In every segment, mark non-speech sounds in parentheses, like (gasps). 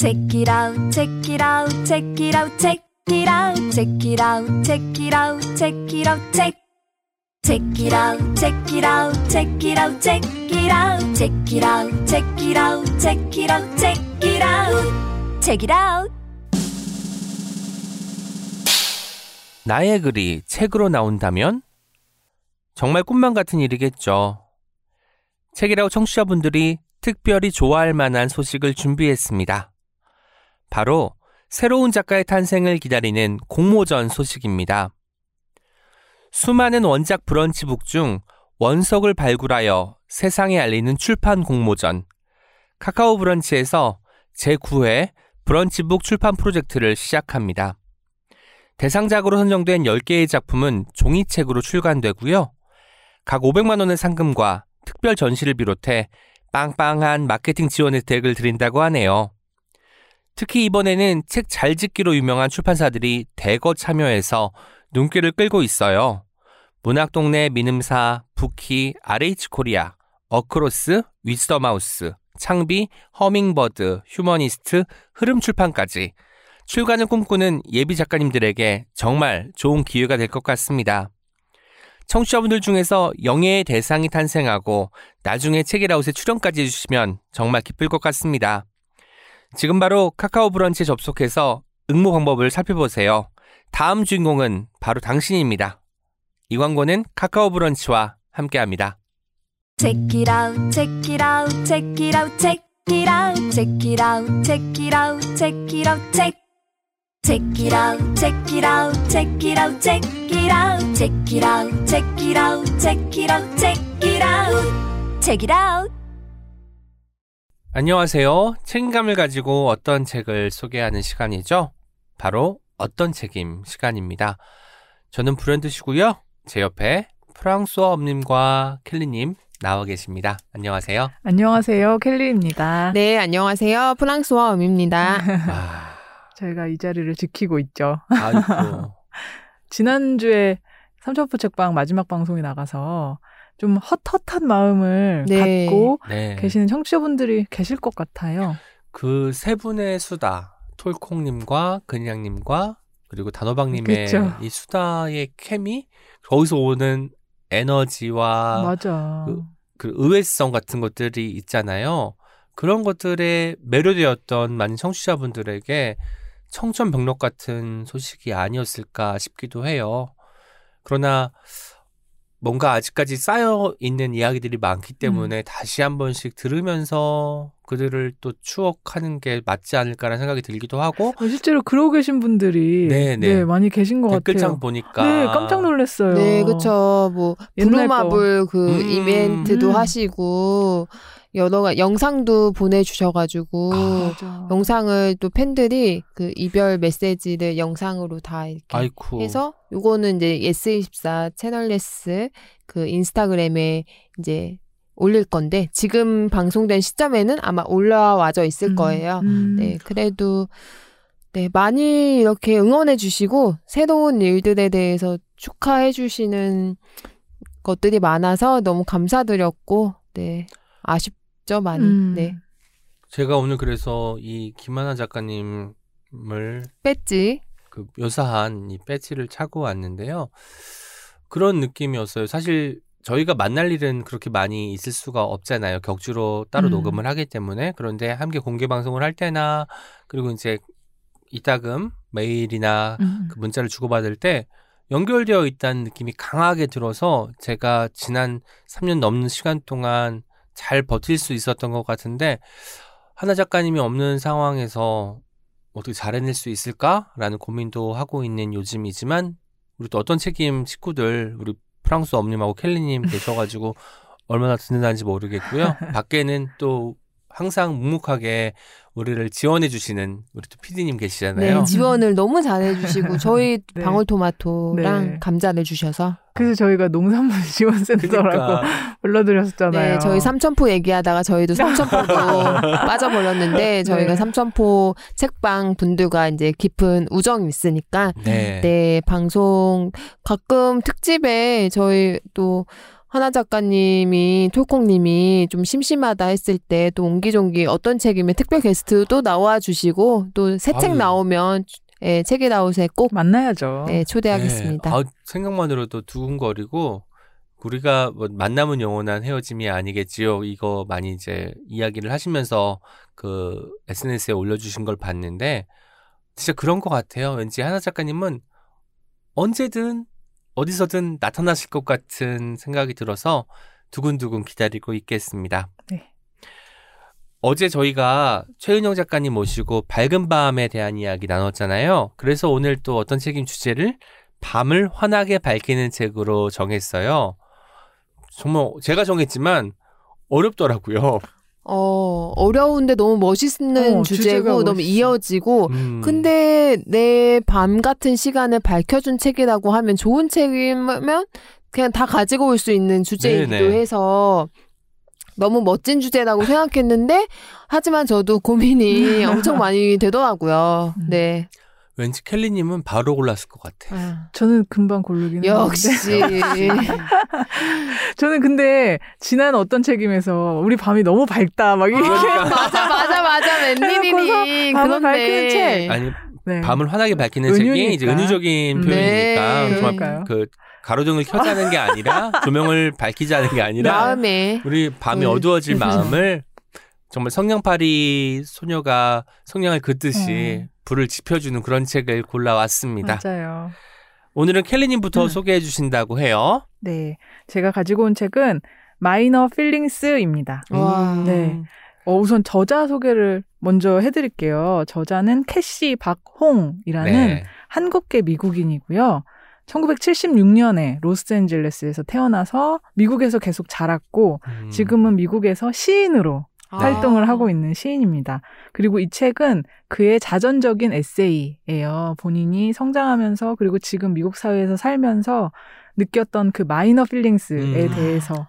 Check it out, check it out, check it out, check it out, check it out, check it out, check it out, check. Check it out, check it out, check it out, check it out, check it out, check it out, check it out, check it out, check it out. 나의 글이 책으로 나온다면? 정말 꿈만 같은 일이겠죠. 책이라고 청취자분들이 특별히 좋아할 만한 소식을 준비했습니다. 바로 새로운 작가의 탄생을 기다리는 공모전 소식입니다. 수많은 원작 브런치북 중 원석을 발굴하여 세상에 알리는 출판 공모전 카카오 브런치에서 제9회 브런치북 출판 프로젝트를 시작합니다. 대상작으로 선정된 10개의 작품은 종이책으로 출간되고요. 각 500만 원의 상금과 특별 전시를 비롯해 빵빵한 마케팅 지원 혜택을 드린다고 하네요. 특히 이번에는 책 잘 짓기로 유명한 출판사들이 대거 참여해서 눈길을 끌고 있어요. 문학동네 민음사, 부키, RH 코리아, 어크로스, 위즈덤하우스, 창비, 허밍버드, 휴머니스트, 흐름출판까지 출간을 꿈꾸는 예비 작가님들에게 정말 좋은 기회가 될 것 같습니다. 청취자분들 중에서 영예의 대상이 탄생하고 나중에 책이라웃에 출연까지 해주시면 정말 기쁠 것 같습니다. 지금 바로 카카오 브런치에 접속해서 응모 방법을 살펴보세요. 다음 주인공은 바로 당신입니다. 이 광고는 카카오 브런치와 함께합니다. Check it out, check it out, check it out, check it out, check it out, check it out, check it out, check. Check it out, check it out, check it out, check it out, check it out, check it out, check it out, check it out, check it out. 안녕하세요. 책임감을 가지고 어떤 책을 소개하는 시간이죠. 바로 어떤 책임 시간입니다. 저는 브랜드시고요. 제 옆에 프랑스어 엄님과 켈리님 나와 계십니다. 안녕하세요. 안녕하세요. 켈리입니다. 네, 안녕하세요. 프랑스와 음입니다. (laughs) 아, 저희가 이 자리를 지키고 있죠. 아이고. (laughs) 지난주에 삼천포 책방 마지막 방송이 나가서 좀 헛헛한 마음을 네. 갖고 네. 계시는 청취자분들이 계실 것 같아요. 그 세 분의 수다, 톨콩님과 근양님과 그리고 단호박님의 그쵸. 이 수다의 케미, 거기서 오는 에너지와 맞아. 그- 그 의외성 같은 것들이 있잖아요. 그런 것들에 매료되었던 많은 청취자분들에게 청천벽력 같은 소식이 아니었을까 싶기도 해요. 그러나 뭔가 아직까지 쌓여 있는 이야기들이 많기 때문에 다시 한 번씩 들으면서 그들을 또 추억하는 게 맞지 않을까라는 생각이 들기도 하고 어, 실제로 그러고 계신 분들이 네, 네. 많이 계신 것 댓글창 같아요. 보니까 네, 깜짝 놀랐어요. 네, 그쵸. 뭐. 브루마블 그 음. 이벤트도 음. 하시고, 여러 가 영상도 보내주셔가지고, 아. 영상을 또 팬들이 그 이별 메시지를 영상으로 다 이렇게 아이쿠 해서, 요거는 이제 예스24 채널예스 그 인스타그램에 이제 올릴 건데, 지금 방송된 시점에는 아마 올라와져 있을 음, 거예요. 음. 네, 그래도 네, 많이 이렇게 응원해 주시고 새로운 일들에 대해서 축하해 주시는 것들이 많아서 너무 감사드렸고 네. 아쉽 죠, 많이. 음. 네. 제가 오늘 그래서 이 김하나 작가님을 뺐지. 그 묘사한 이 배지를 차고 왔는데요. 그런 느낌이었어요. 사실 저희가 만날 일은 그렇게 많이 있을 수가 없잖아요. 격주로 따로 음. 녹음을 하기 때문에. 그런데 함께 공개 방송을 할 때나 그리고 이제 이따금 메일이나 음. 그 문자를 주고받을 때 연결되어 있다는 느낌이 강하게 들어서 제가 지난 3년 넘는 시간 동안 잘 버틸 수 있었던 것 같은데 하나 작가님이 없는 상황에서 어떻게 잘 해낼 수 있을까라는 고민도 하고 있는 요즘이지만 우리 또 어떤 책임 식구들 우리 프랑스 엄님하고 켈리님 계셔가지고 (laughs) 얼마나 든든한지 모르겠고요. 밖에는 또 항상 묵묵하게 우리를 지원해 주시는 우리 또 PD님 계시잖아요. 네, 지원을 너무 잘해 주시고 (laughs) 저희 네. 방울토마토랑 네. 감자를 주셔서 그래서 저희가 농산물 (laughs) 지원센터라고 그러니까 (laughs) 불러드렸었잖아요. 네, 저희 삼천포 얘기하다가 저희도 삼천포도 빠져버렸는데 저희가 네. 삼천포 책방 분들과 이제 깊은 우정이 있으니까 네. 네, 방송 가끔 특집에 저희 또 하나 작가님이 톨콩님이 좀 심심하다 했을 때 또 옹기종기 어떤 책이면 특별 게스트도 나와 주시고 또 새 책. 나오면 예, 책에 나오세 꼭 만나야죠. 예, 초대하겠습니다. 네. 아, 생각만으로도 두근거리고 우리가 뭐 만남은 영원한 헤어짐이 아니겠지요. 이거 많이 이제 이야기를 하시면서 그 SNS에 올려주신 걸 봤는데 진짜 그런 것 같아요. 왠지 하나 작가님은 언제든 어디서든 나타나실 것 같은 생각이 들어서 두근두근 기다리고 있겠습니다. 네. 어제 저희가 최은영 작가님 모시고 밝은 밤에 대한 이야기 나눴잖아요. 그래서 오늘 또 어떤 책임 주제를 밤을 환하게 밝히는 책으로 정했어요. 정말 제가 정했지만 어렵더라고요. 어, 어려운데 너무 멋있는 어, 주제고 너무. 이어지고 음. 근데 내 밤 같은 시간을 밝혀준 책이라고 하면 좋은 책이면 그냥 다 가지고 올 수 있는 주제이기도 네네. 해서 너무 멋진 주제라고 생각했는데 하지만 저도 고민이 (laughs) 엄청 많이 되더라고요. 음. 네. 왠지 켈리님은 바로 골랐을 것 같아. 아, 저는 금방 고르긴 역시 했는데 (laughs) 저는 근데 지난 어떤 책임에서 우리 밤이 너무 밝다 막 이렇게 맞아 맞아 맞아 (laughs) 웬일이니 밤을 밝히는 책. 아니 네. 밤을 환하게 밝히는 책이 은유니까. 이제 은유적인 음. 표현이니까 네. 정말 그러니까요. 그 가로등을 켜자는 게 아니라 조명을 밝히자는 게 아니라 마음에 우리 밤이 음. 어두워질 (laughs) 마음을 정말 성냥팔이 소녀가 성냥을 긋듯이 음. 불을 지펴주는 그런 책을 골라왔습니다. 맞아요. 오늘은 켈리님부터 음. 소개해 주신다고 해요. 네. 제가 가지고 온 책은 minor feelings입니다. 와. 네. 어, 우선 저자 소개를 먼저 해드릴게요. 저자는 캐시 박홍이라는 네. 한국계 미국인이고요. 1976년에 로스앤젤레스에서 태어나서 미국에서 계속 자랐고 음. 지금은 미국에서 시인으로 아. 활동을 하고 있는 시인입니다. 그리고 이 책은 그의 자전적인 에세이예요. 본인이 성장하면서 그리고 지금 미국 사회에서 살면서 느꼈던 그 마이너 필링스에 음. 대해서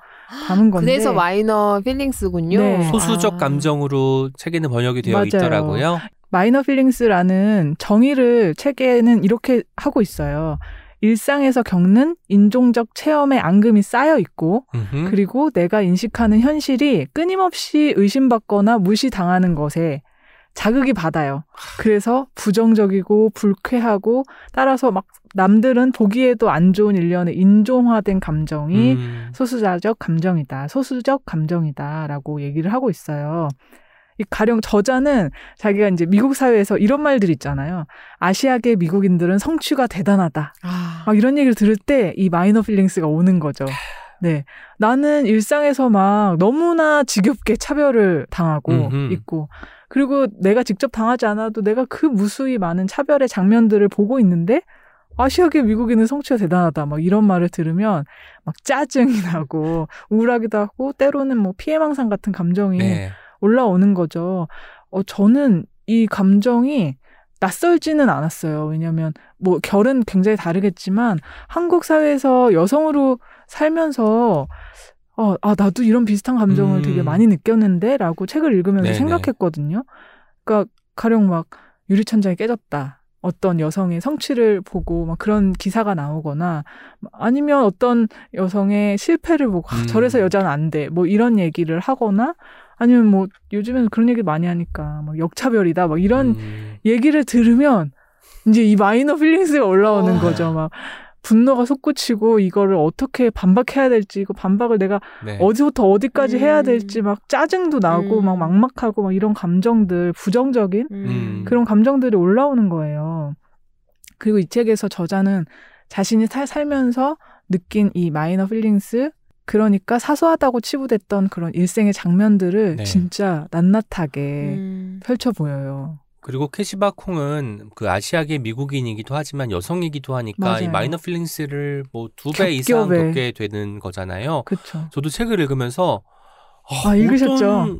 담은 건데 그래서 마이너 필링스군요. 네. 소수적 아. 감정으로 책에는 번역이 되어 맞아요. 있더라고요. minor feelings라는 정의를 책에는 이렇게 하고 있어요. 일상에서 겪는 인종적 체험의 앙금이 쌓여 있고 음흠. 그리고 내가 인식하는 현실이 끊임없이 의심받거나 무시당하는 것에 자극이 받아요. 그래서 부정적이고 불쾌하고 따라서 막 남들은 보기에도 안 좋은 일련의 인종화된 감정이 음. 소수자적 감정이다. 소수적 감정이다라고 얘기를 하고 있어요. 이 가령 저자는 자기가 이제 미국 사회에서 이런 말들 있잖아요. 아시아계 미국인들은 성취가 대단하다. 아. 막 이런 얘기를 들을 때 이 minor feelings가 오는 거죠. 네. 나는 일상에서 막 너무나 지겹게 차별을 당하고 음흠. 있고, 그리고 내가 직접 당하지 않아도 내가 그 무수히 많은 차별의 장면들을 보고 있는데, 아시아계 미국인은 성취가 대단하다. 막 이런 말을 들으면 막 짜증이 나고 (laughs) 우울하기도 하고 때로는 뭐 피해망상 같은 감정이 네. 올라오는 거죠. 어, 저는 이 감정이 낯설지는 않았어요. 왜냐면 뭐 결은 굉장히 다르겠지만 한국 사회에서 여성으로 살면서 어, 아, 나도 이런 비슷한 감정을 음. 되게 많이 느꼈는데 라고 책을 읽으면서 네네. 생각했거든요. 그러니까 가령 막 유리천장이 깨졌다. 어떤 여성의 성취를 보고 막 그런 기사가 나오거나 아니면 어떤 여성의 실패를 보고 아, 음. 저래서 여자는 안 돼. 뭐 이런 얘기를 하거나 아니면 뭐 요즘에는 그런 얘기 많이 하니까 막 역차별이다. 막 이런 음. 얘기를 들으면 이제 이 minor feelings가 올라오는 와. 거죠. 막 분노가 솟구치고 이거를 어떻게 반박해야 될지 이거 반박을 내가 네. 어디부터 어디까지 해야 음. 될지 막 짜증도 나고 음. 막 막막하고 막 이런 감정들 부정적인 음. 그런 감정들이 올라오는 거예요. 그리고 이 책에서 저자는 자신이 살, 살면서 느낀 이 minor feelings 그러니까 사소하다고 치부됐던 그런 일상의 장면들을 네. 진짜 낱낱하게 음. 펼쳐 보여요. 그리고 캐시 박 홍은 그 아시아계 미국인이기도 하지만 여성이기도 하니까 맞아요. 이 minor feelings를 뭐 두 배 이상. 겪게 되는 거잖아요. 그렇죠. 저도 책을 읽으면서 아, 아, 읽으셨죠?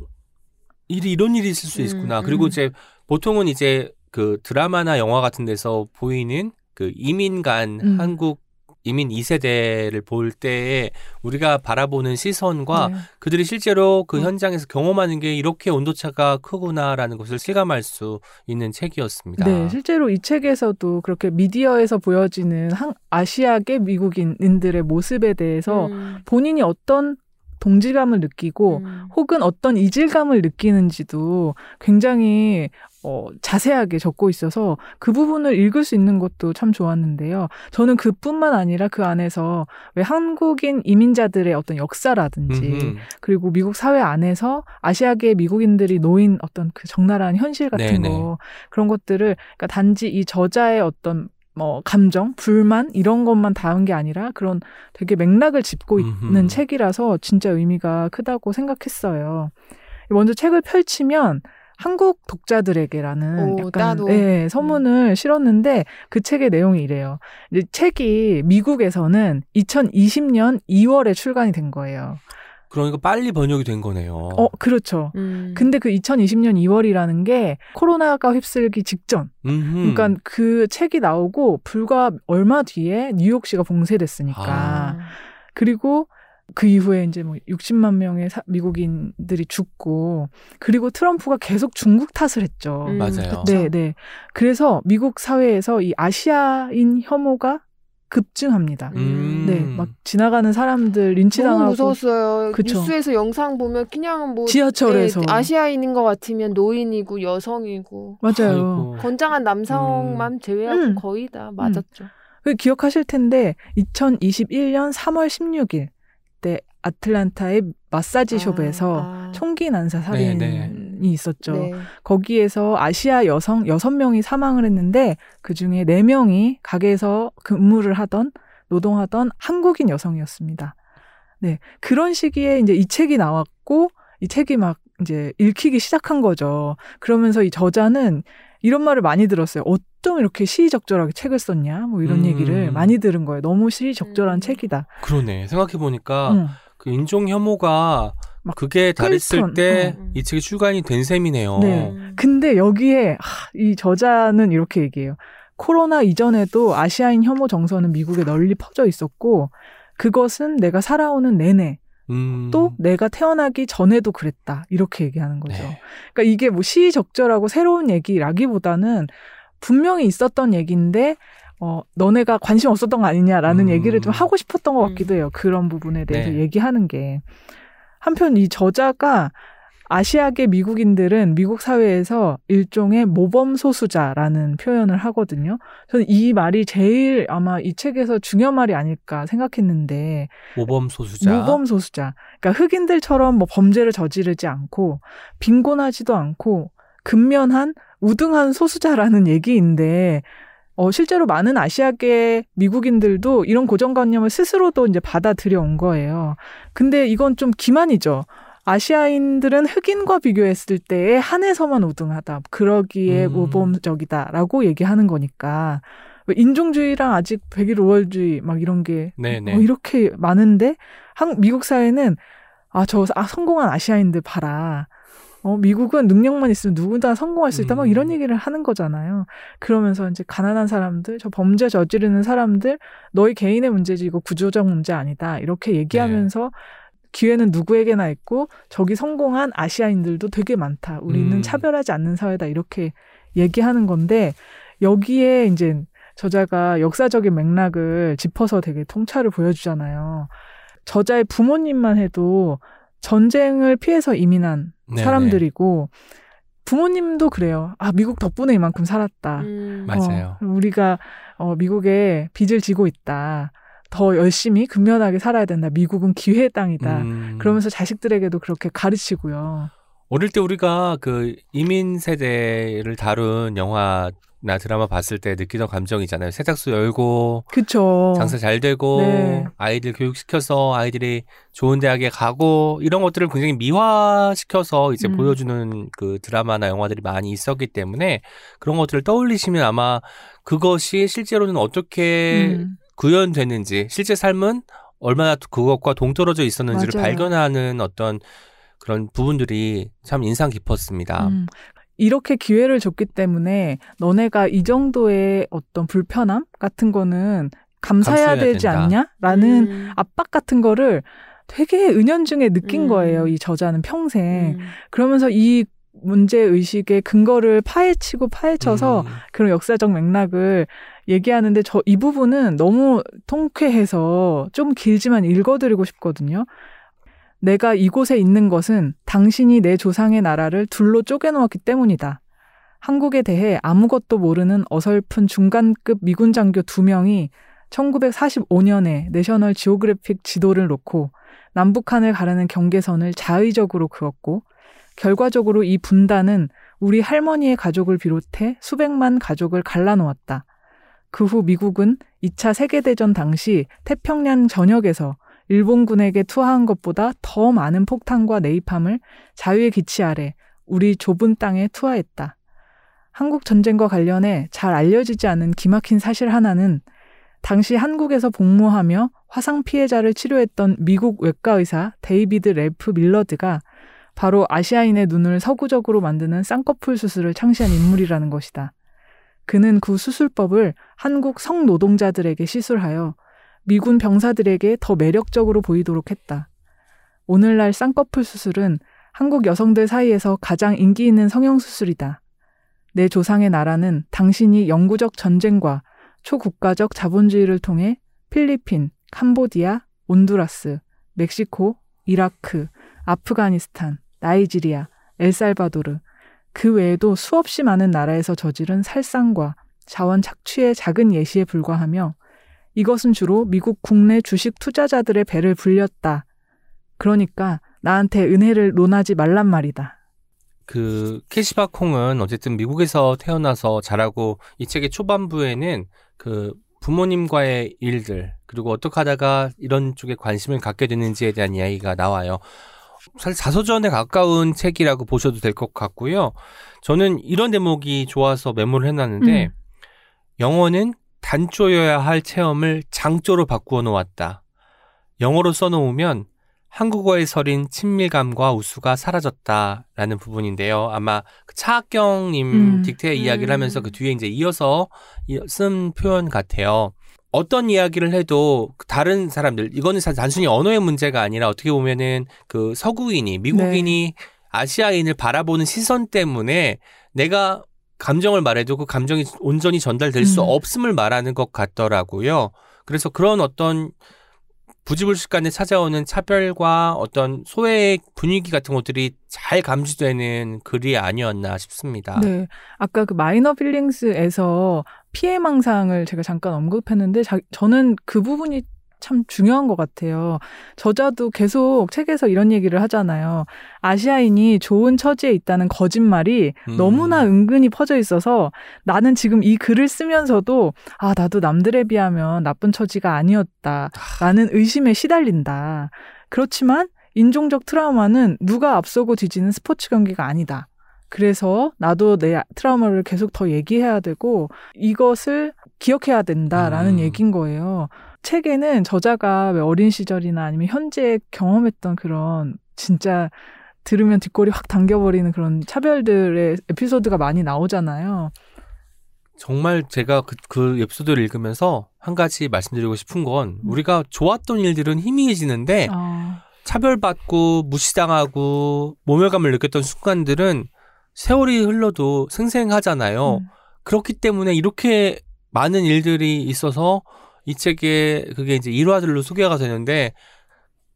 일이 이런 일이 있을 수 음, 있구나. 음. 그리고 이제 보통은 이제 그 드라마나 영화 같은 데서 보이는 그 이민 간 음. 한국 이민 2세대를 볼 때에 우리가 바라보는 시선과 네. 그들이 실제로 그 음. 현장에서 경험하는 게 이렇게 온도차가 크구나라는 것을 실감할 수 있는 책이었습니다. 네, 실제로 이 책에서도 그렇게 미디어에서 보여지는 한, 아시아계 미국인들의 모습에 대해서 음. 본인이 어떤 동질감을 느끼고 음. 혹은 어떤 이질감을 느끼는지도 굉장히 어, 자세하게 적고 있어서 그 부분을 읽을 수 있는 것도 참 좋았는데요. 저는 그뿐만 아니라 그 안에서 왜 한국인 이민자들의 어떤 역사라든지 음흠. 그리고 미국 사회 안에서 아시아계 미국인들이 놓인 어떤 그 적나라한 현실 같은 네네. 거 그런 것들을 그러니까 단지 이 저자의 어떤 뭐 감정, 불만 이런 것만 담은 게 아니라 그런 되게 맥락을 짚고 있는 음흠. 책이라서 진짜 의미가 크다고 생각했어요. 먼저 책을 펼치면 한국 독자들에게라는 오, 약간 따로. 예, 서문을 실었는데 그 책의 내용이 이래요. 이제 책이 미국에서는 2020년 2월에 출간이 된 거예요. 그러니까 빨리 번역이 된 거네요. 어, 그렇죠. 음. 근데 그 2020년 2월이라는 게 코로나가 휩쓸기 직전. 음흠. 그러니까 그 책이 나오고 불과 얼마 뒤에 뉴욕시가 봉쇄됐으니까. 아. 그리고 그 이후에 이제 뭐 60만 명의 사- 미국인들이 죽고 그리고 트럼프가 계속 중국 탓을 했죠. 음, 맞아요. 네, 네. 그래서 미국 사회에서 이 아시아인 혐오가 급증합니다. 음. 네, 막 지나가는 사람들 린치당하고 너무 무서웠어요. 그쵸. 뉴스에서 영상 보면 그냥 뭐 지하철에서 네, 아시아인인 것 같으면 노인이고 여성이고 맞아요. 아이고. 건장한 남성만 제외하고 음. 거의 다 맞았죠. 그 기억하실 텐데 2021년 3월 16일 때 아틀란타의 마사지 숍에서 아, 아. 총기 난사 살인이 네, 있었죠. 네. 거기에서 아시아 여성 6명이 사망을 했는데 그 중에 4명이 가게에서 근무를 하던 노동하던 한국인 여성이었습니다. 네. 그런 시기에 이제 이 책이 나왔고 이 책이 막 이제 읽히기 시작한 거죠. 그러면서 이 저자는 이런 말을 많이 들었어요. 어쩜 이렇게 시의적절하게 책을 썼냐? 뭐 이런 음. 얘기를 많이 들은 거예요. 너무 시의적절한 음. 책이다. 그러네. 생각해 보니까 응. 그 인종 혐오가 막 그게 다랬을 끌던, 때 어. 이 책이 출간이 된 셈이네요. 네. 음. 근데 여기에 하, 이 저자는 이렇게 얘기해요. 코로나 이전에도 아시아인 혐오 정서는 미국에 널리 퍼져 있었고 그것은 내가 살아오는 내내 음. 또 내가 태어나기 전에도 그랬다. 이렇게 얘기하는 거죠. 네. 그러니까 이게 뭐 시의적절하고 새로운 얘기라기보다는 분명히 있었던 얘기인데 어, 너네가 관심 없었던 거 아니냐라는 음. 얘기를 좀 하고 싶었던 것 음. 같기도 해요. 그런 부분에 대해서 네. 얘기하는 게. 한편 이 저자가 아시아계 미국인들은 미국 사회에서 일종의 모범 소수자라는 표현을 하거든요. 저는 이 말이 제일 아마 이 책에서 중요 말이 아닐까 생각했는데 모범 소수자. 모범 소수자. 그러니까 흑인들처럼 뭐 범죄를 저지르지 않고 빈곤하지도 않고 근면한 우등한 소수자라는 얘기인데 어 실제로 많은 아시아계 미국인들도 이런 고정관념을 스스로도 이제 받아들여 온 거예요. 근데 이건 좀 기만이죠. 아시아인들은 흑인과 비교했을 때에 한해서만 우등하다. 그러기에 음. 모범적이다라고 얘기하는 거니까 인종주의랑 아직 백일 오월주의 막 이런 게 네네. 어, 이렇게 많은데 한 미국 사회는 아저 아, 성공한 아시아인들 봐라. 어 미국은 능력만 있으면 누구나 성공할 수 있다. 막 음. 이런 얘기를 하는 거잖아요. 그러면서 이제 가난한 사람들, 저 범죄 저지르는 사람들, 너희 개인의 문제지 이거 구조적 문제 아니다. 이렇게 얘기하면서 기회는 누구에게나 있고 저기 성공한 아시아인들도 되게 많다. 우리는 음. 차별하지 않는 사회다. 이렇게 얘기하는 건데 여기에 이제 저자가 역사적인 맥락을 짚어서 되게 통찰을 보여주잖아요. 저자의 부모님만 해도 전쟁을 피해서 이민한 네네. 사람들이고 부모님도 그래요. 아 미국 덕분에 이만큼 살았다. 음. 맞아요. 어, 우리가 어, 미국에 빚을 지고 있다. 더 열심히 근면하게 살아야 된다. 미국은 기회의 땅이다. 음. 그러면서 자식들에게도 그렇게 가르치고요. 어릴 때 우리가 그 이민 세대를 다룬 영화 나 드라마 봤을 때 느끼던 감정이잖아요. 세탁소 열고 그쵸. 장사 잘 되고 네. 아이들 교육시켜서 아이들이 좋은 대학에 가고 이런 것들을 굉장히 미화시켜서 이제 음. 보여주는 그 드라마나 영화들이 많이 있었기 때문에 그런 것들을 떠올리시면 아마 그것이 실제로는 어떻게 음. 구현됐는지 실제 삶은 얼마나 그것과 동떨어져 있었는지를 맞아요. 발견하는 어떤 그런 부분들이 참 인상 깊었습니다. 음. 이렇게 기회를 줬기 때문에 너네가 이 정도의 어떤 불편함 같은 거는 감사해야 되지 된다. 않냐?라는 음. 압박 같은 거를 되게 은연중에 느낀 음. 거예요. 이 저자는 평생. 음. 그러면서 이 문제 의식의 근거를 파헤치고 파헤쳐서 음. 그런 역사적 맥락을 얘기하는데 저 이 부분은 너무 통쾌해서 좀 길지만 읽어드리고 싶거든요. 내가 이곳에 있는 것은 당신이 내 조상의 나라를 둘로 쪼개놓았기 때문이다. 한국에 대해 아무것도 모르는 어설픈 중간급 미군 장교 두 명이 1945년에 내셔널 지오그래픽 지도를 놓고 남북한을 가르는 경계선을 자의적으로 그었고 결과적으로 이 분단은 우리 할머니의 가족을 비롯해 수백만 가족을 갈라놓았다. 그 후 미국은 2차 세계대전 당시 태평양 전역에서 일본군에게 투하한 것보다 더 많은 폭탄과 네이팜을 자유의 기치 아래 우리 좁은 땅에 투하했다. 한국 전쟁과 관련해 잘 알려지지 않은 기막힌 사실 하나는 당시 한국에서 복무하며 화상 피해자를 치료했던 미국 외과 의사 데이비드 랠프 밀러드가 바로 아시아인의 눈을 서구적으로 만드는 쌍꺼풀 수술을 창시한 인물이라는 것이다. 그는 그 수술법을 한국 성노동자들에게 시술하여 미군 병사들에게 더 매력적으로 보이도록 했다. 오늘날 쌍꺼풀 수술은 한국 여성들 사이에서 가장 인기 있는 성형수술이다. 내 조상의 나라는 당신이 영구적 전쟁과 초국가적 자본주의를 통해 필리핀, 캄보디아, 온두라스, 멕시코, 이라크, 아프가니스탄, 나이지리아, 엘살바도르, 그 외에도 수없이 많은 나라에서 저지른 살상과 자원 착취의 작은 예시에 불과하며 이것은 주로 미국 국내 주식 투자자들의 배를 불렸다. 그러니까 나한테 은혜를 논하지 말란 말이다. 그 캐시바 콩은 어쨌든 미국에서 태어나서 자라고 이 책의 초반부에는 그 부모님과의 일들 그리고 어떻게 하다가 이런 쪽에 관심을 갖게 됐는지에 대한 이야기가 나와요. 사실 자서전에 가까운 책이라고 보셔도 될 것 같고요. 저는 이런 대목이 좋아서 메모를 해놨는데 음. 영어는 단조여야 할 체험을 장조로 바꾸어 놓았다. 영어로 써놓으면 한국어에 서린 친밀감과 우수가 사라졌다라는 부분인데요. 아마 그 차학경님 음. 딕테 이야기를 음. 하면서 그 뒤에 이제 이어서 이- 쓴 표현 같아요. 어떤 이야기를 해도 다른 사람들 이거는 단순히 언어의 문제가 아니라 어떻게 보면은 그 서구인이 미국인이 아시아인을 바라보는 시선 때문에 내가 감정을 말해도 그 감정이 온전히 전달될 수 음. 없음을 말하는 것 같더라고요. 그래서 그런 어떤 부지불식간에 찾아오는 차별과 어떤 소외의 분위기 같은 것들이 잘 감지되는 글이 아니었나 싶습니다. 네. 아까 그 마이너 필링스에서 피해망상을 제가 잠깐 언급했는데 자- 저는 그 부분이 참 중요한 것 같아요. 저자도 계속 책에서 이런 얘기를 하잖아요. 아시아인이 좋은 처지에 있다는 거짓말이 음. 너무나 은근히 퍼져 있어서 나는 지금 이 글을 쓰면서도 아, 나도 남들에 비하면 나쁜 처지가 아니었다. 라는 의심에 시달린다. 그렇지만 인종적 트라우마는 누가 앞서고 뒤지는 스포츠 경기가 아니다. 그래서 나도 내 트라우마를 계속 더 얘기해야 되고 이것을 기억해야 된다라는 음. 얘기인 거예요. 책에는 저자가 왜 어린 시절이나 아니면 현재 경험했던 그런 진짜 들으면 뒷골이 확 당겨버리는 그런 차별들의 에피소드가 많이 나오잖아요. 정말 제가 그, 그 에피소드를 읽으면서 한 가지 말씀드리고 싶은 건 음. 우리가 좋았던 일들은 희미해지는데 아, 차별받고 무시당하고 모멸감을 느꼈던 순간들은 세월이 흘러도 생생하잖아요. 음. 그렇기 때문에 이렇게 많은 일들이 있어서 이 책에 그게 이제 일화들로 소개가 되는데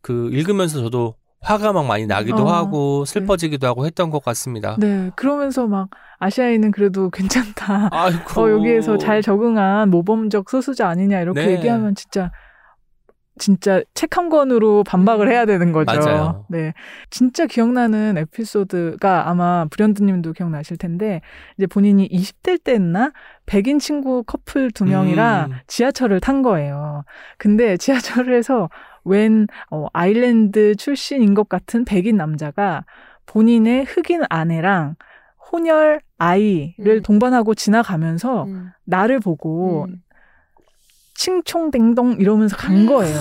그 읽으면서 저도 화가 막 많이 나기도 어, 하고 슬퍼지기도 하고 했던 것 같습니다. 네, 그러면서 막 아시아인은 그래도 괜찮다. 아이고. 어, 여기에서 잘 적응한 모범적 소수자 아니냐 이렇게 네. 얘기하면 진짜 진짜 책 한 권으로 반박을 해야 되는 거죠. 맞아요. 네. 진짜 기억나는 에피소드가 아마 브련드 님도 기억나실 텐데 이제 본인이 20대 때였나 백인 친구 커플 두 명이랑 음. 지하철을 탄 거예요. 근데 지하철에서 웬 어, 아일랜드 출신인 것 같은 백인 남자가 본인의 흑인 아내랑 혼혈 아이를 음. 동반하고 지나가면서 음. 나를 보고 음. 칭총댕동 이러면서 간 거예요.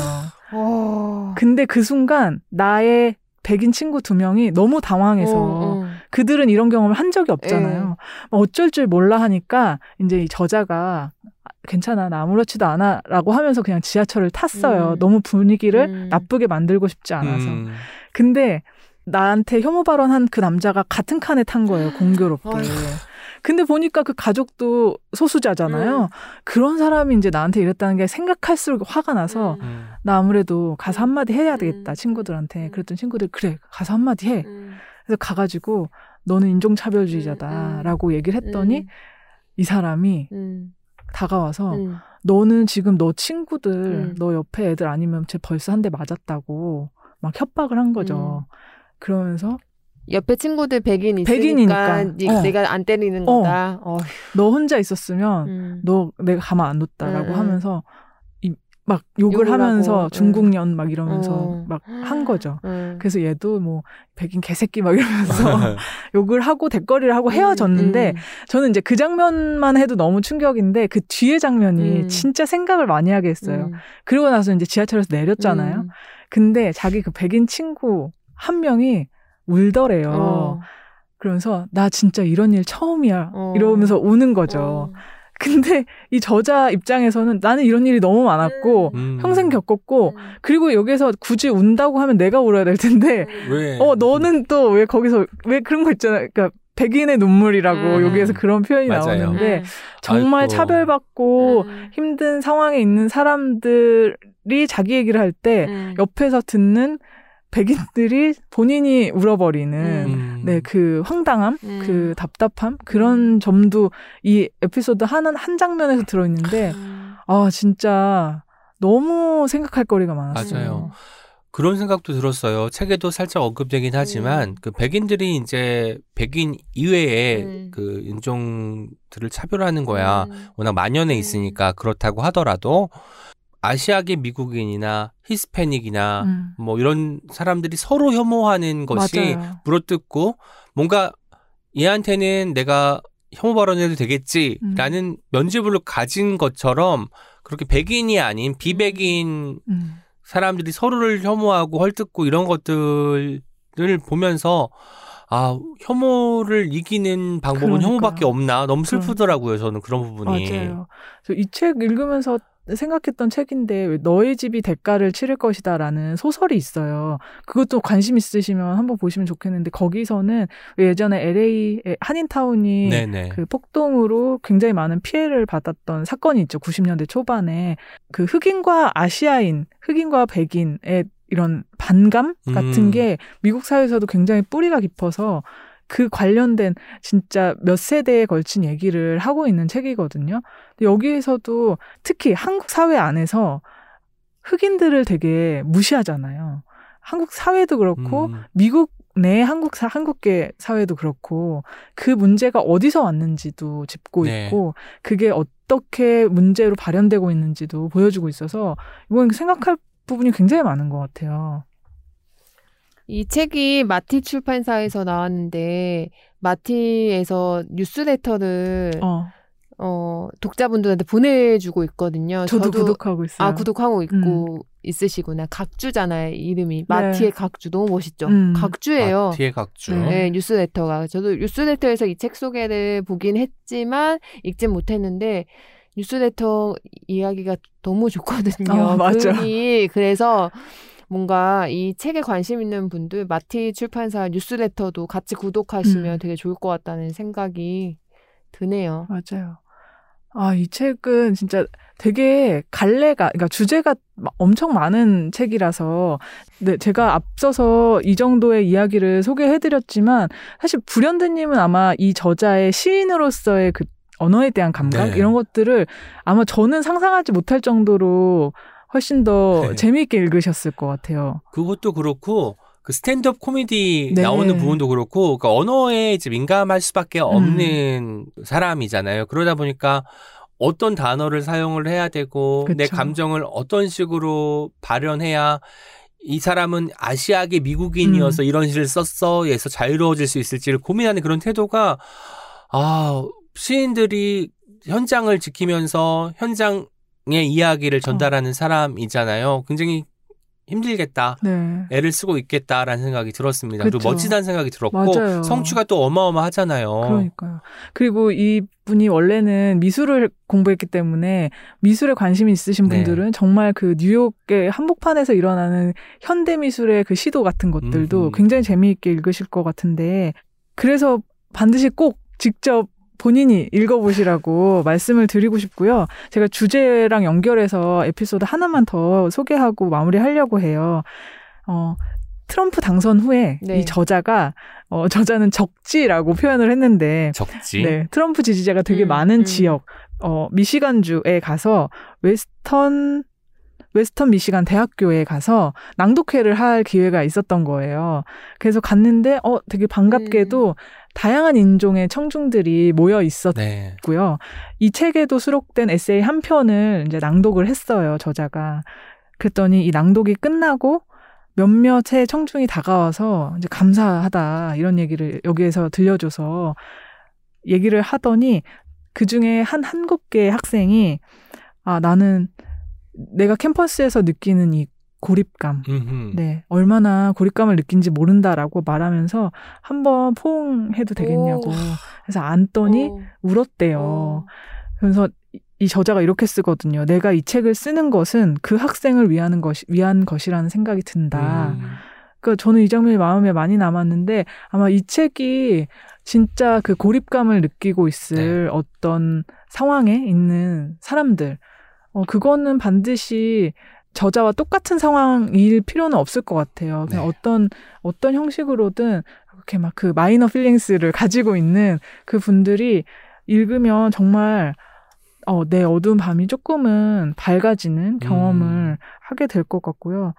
어. 근데 그 순간 나의 백인 친구 두 명이 너무 당황해서 어, 어. 그들은 이런 경험을 한 적이 없잖아요. 막 어쩔 줄 몰라 하니까 이제 이 저자가 괜찮아 나 아무렇지도 않아라고 하면서 그냥 지하철을 탔어요. 음. 너무 분위기를 음. 나쁘게 만들고 싶지 않아서. 음. 근데 나한테 혐오 발언한 그 남자가 같은 칸에 탄 거예요 공교롭게. 근데 보니까 그 가족도 소수자잖아요. 음. 그런 사람이 이제 나한테 이랬다는 게 생각할수록 화가 나서 음. 음. 나 아무래도 가서 한마디 해야 되겠다 음. 친구들한테. 음. 그랬더니 친구들 그래 가서 한마디 해. 음. 그래서 가가지고 너는 인종차별주의자다라고 얘기를 했더니 음. 이 사람이 음. 다가와서 음. 너는 지금 너 친구들, 음. 너 옆에 애들 아니면 쟤 벌써 한 대 맞았다고 막 협박을 한 거죠. 그러면서 옆에 친구들 백인 있으니까 백인이니까. 니- 어. 내가 안 때리는 어. 거다. 어. 너 혼자 있었으면 음. 너 내가 가만 안 뒀다라고 음, 음. 하면서 이, 막 욕을, 욕을 하면서 하고, 중국년 막 이러면서 어. 막한 거죠. 음. 그래서 얘도 뭐 백인 개새끼 막 이러면서 (laughs) (laughs) 욕을 하고 대거리를 하고 헤어졌는데 음, 저는 이제 그 장면만 해도 너무 충격인데 그 뒤에 장면이 음. 진짜 생각을 많이 하게 음. 했어요. 그리고 나서 이제 지하철에서 내렸잖아요. 음. 근데 자기 그 백인 친구 한 명이 울더래요. 어. 그러면서 나 진짜 이런 일 처음이야. 어. 이러면서 우는 거죠. 어. 근데 이 저자 입장에서는 나는 이런 일이 너무 많았고 음. 평생 겪었고 음. 그리고 여기서 굳이 운다고 하면 내가 울어야 될 텐데 왜? 어 너는 또 왜 거기서 왜 그런 거 있잖아. 그러니까 백인의 눈물이라고 음. 여기에서 그런 표현이 맞아요. 나오는데 음. 정말 아이고. 차별받고 음. 힘든 상황에 있는 사람들이 자기 얘기를 할때 음. 옆에서 듣는 백인들이 본인이 울어버리는 음. 네그 황당함, 음. 그 답답함 그런 점도 이 에피소드 한한 장면에서 들어있는데 음. 아 진짜 너무 생각할 거리가 많았어요. 맞아요. 그런 생각도 들었어요. 책에도 살짝 언급되긴 하지만 음. 그 백인들이 이제 백인 이외에 음. 그 인종들을 차별하는 거야. 음. 워낙 만연해 음. 있으니까 그렇다고 하더라도 아시아계 미국인이나 히스패닉이나 음. 뭐 이런 사람들이 서로 혐오하는 것이 맞아요. 물어뜯고 뭔가 얘한테는 내가 혐오 발언해도 되겠지라는 음. 면죄부를 가진 것처럼 그렇게 백인이 아닌 비백인 음. 사람들이 서로를 혐오하고 헐뜯고 이런 것들을 보면서 아 혐오를 이기는 방법은 그러니까요. 혐오밖에 없나 너무 슬프더라고요 저는 그런 부분이 맞아요. 이 책 읽으면서 생각했던 책인데 왜 너의 집이 대가를 치를 것이다라는 소설이 있어요. 그것도 관심 있으시면 한번 보시면 좋겠는데 거기서는 왜 예전에 LA 한인타운이 네네 그 폭동으로 굉장히 많은 피해를 받았던 사건이 있죠. 90년대 초반에 그 흑인과 아시아인, 흑인과 백인의 이런 반감 같은 음. 게 미국 사회에서도 굉장히 뿌리가 깊어서 그 관련된 진짜 몇 세대에 걸친 얘기를 하고 있는 책이거든요. 여기에서도 특히 한국 사회 안에서 흑인들을 되게 무시하잖아요. 한국 사회도 그렇고 음. 미국 내 한국 사 한국계 사회도 그렇고 그 문제가 어디서 왔는지도 짚고 네. 있고 그게 어떻게 문제로 발현되고 있는지도 보여주고 있어서 이건 생각할 부분이 굉장히 많은 것 같아요. 이 책이 마티 출판사에서 나왔는데 마티에서 뉴스레터를 어. 어, 독자분들한테 보내주고 있거든요. 저도, 구독하고 있어요. 아 구독하고 있고 있으시구나. 각주잖아요 이름이 네. 마티의 각주 너무 멋있죠. 음. 각주예요. 뒤에 각주 네. 네, 뉴스레터가 저도 뉴스레터에서 이 책 소개를 보긴 했지만 읽진 못했는데 뉴스레터 이야기가 너무 좋거든요. 어, 맞아. (laughs) 그래서 뭔가 이 책에 관심 있는 분들 마티 출판사 뉴스레터도 같이 구독하시면 음. 되게 좋을 것 같다는 생각이 드네요. 맞아요. 아, 이 책은 진짜 되게 갈래가, 그러니까 주제가 마- 엄청 많은 책이라서, 네, 제가 앞서서 이 정도의 이야기를 소개해드렸지만, 사실 불현듯님은 아마 이 저자의 시인으로서의 그 언어에 대한 감각, 네. 이런 것들을 아마 저는 상상하지 못할 정도로 훨씬 더 네. 재미있게 읽으셨을 것 같아요. 그것도 그렇고 그 스탠드업 코미디 네. 나오는 부분도 그렇고 그러니까 언어에 이제 민감할 수밖에 음. 없는 사람이잖아요. 그러다 보니까 어떤 단어를 사용을 해야 되고 내 그쵸. 감정을 어떤 식으로 발현해야 이 사람은 아시아계 미국인이어서 음. 이런 시를 썼어에서 자유로워질 수 있을지를 고민하는 그런 태도가 아 시인들이 현장을 지키면서 현장의 이야기를 전달하는 사람이잖아요. 굉장히 힘들겠다. 네. 애를 쓰고 있겠다라는 생각이 들었습니다. 그쵸. 그리고 멋지다는 생각이 들었고 맞아요. 성취가 또 어마어마하잖아요. 그러니까요. 그리고 이 분이 원래는 미술을 공부했기 때문에 미술에 관심이 있으신 네. 분들은 정말 그 뉴욕의 한복판에서 일어나는 현대 미술의 그 시도 같은 것들도 음흠. 굉장히 재미있게 읽으실 것 같은데 그래서 반드시 꼭 직접 본인이 읽어보시라고 말씀을 드리고 싶고요. 제가 주제랑 연결해서 에피소드 하나만 더 소개하고 마무리하려고 해요. 어, 트럼프 당선 후에 네. 이 저자가 어, 저자는 적지라고 표현을 했는데 적지. 네, 트럼프 지지자가 되게 음, 많은 음. 지역 어, 미시간주에 가서 웨스턴 웨스턴 미시간 대학교에 가서 낭독회를 할 기회가 있었던 거예요. 그래서 갔는데 어 되게 반갑게도 음. 다양한 인종의 청중들이 모여 있었고요. 네. 이 책에도 수록된 에세이 한 편을 이제 낭독을 했어요, 저자가. 그랬더니 이 낭독이 끝나고 몇몇의 청중이 다가와서 이제 감사하다 이런 얘기를 여기에서 들려줘서 얘기를 하더니 그 중에 한 한국계 학생이 아 나는 내가 캠퍼스에서 느끼는 이 고립감, 음흠. 네 얼마나 고립감을 느낀지 모른다라고 말하면서 한번 포옹해도 되겠냐고 오. 그래서 안더니 어, 울었대요. 어. 그래서 이- 이 저자가 이렇게 쓰거든요. 내가 이 책을 쓰는 것은 그 학생을 위하는 것이 위한 것이라는 생각이 든다. 음. 그러니까 저는 이 장면이 마음에 많이 남았는데 아마 이 책이 진짜 그 고립감을 느끼고 있을 어떤 상황에 있는 사람들, 어 그거는 반드시 저자와 똑같은 상황일 필요는 없을 것 같아요. 그냥 네. 어떤 어떤 형식으로든 그렇게 막 그 마이너 필링스를 가지고 있는 그 분들이 읽으면 정말 어, 내 어두운 밤이 조금은 밝아지는 경험을 음. 하게 될 것 같고요.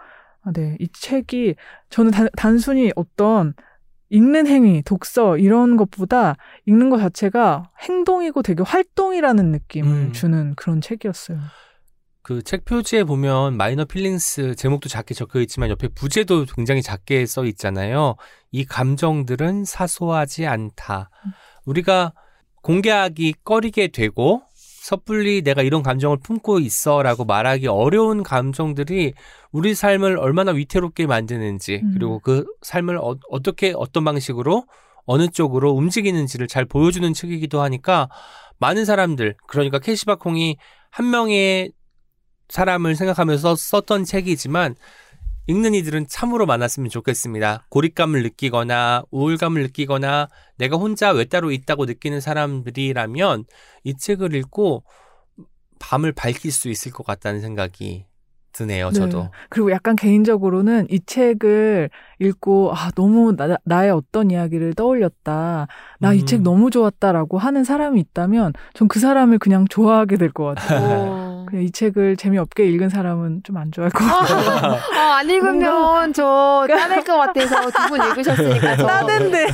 아, 네, 이 책이 저는 단, 단순히 어떤 읽는 행위, 독서 이런 것보다 읽는 것 자체가 행동이고 되게 활동이라는 느낌을 음. 주는 그런 책이었어요. 그 책 표지에 보면 마이너 필링스 제목도 작게 적혀 있지만 옆에 부제도 굉장히 작게 써 있잖아요. 이 감정들은 사소하지 않다. 우리가 공개하기 꺼리게 되고 섣불리 내가 이런 감정을 품고 있어라고 말하기 어려운 감정들이 우리 삶을 얼마나 위태롭게 만드는지 음. 그리고 그 삶을 어, 어떻게 어떤 방식으로 어느 쪽으로 움직이는지를 잘 보여주는 책이기도 하니까 많은 사람들 그러니까 캐시바콩이 한 명의 사람을 생각하면서 썼던 책이지만 읽는 이들은 참으로 많았으면 좋겠습니다. 고립감을 느끼거나 우울감을 느끼거나 내가 혼자 외따로 있다고 느끼는 사람들이라면 이 책을 읽고 밤을 밝힐 수 있을 것 같다는 생각이 드네요. 네. 저도. 그리고 약간 개인적으로는 이 책을 읽고 아 너무 나, 나의 어떤 이야기를 떠올렸다. 나이 음. 책 너무 좋았다라고 하는 사람이 있다면 전 그 사람을 그냥 좋아하게 될 것 같아요. (laughs) 어. 그냥 이 책을 재미없게 읽은 사람은 좀 안 좋아할 것 같아요. 어, 안 읽으면 저 따낼 것 같아서 두 분 읽으셨으니까 저 따댄데.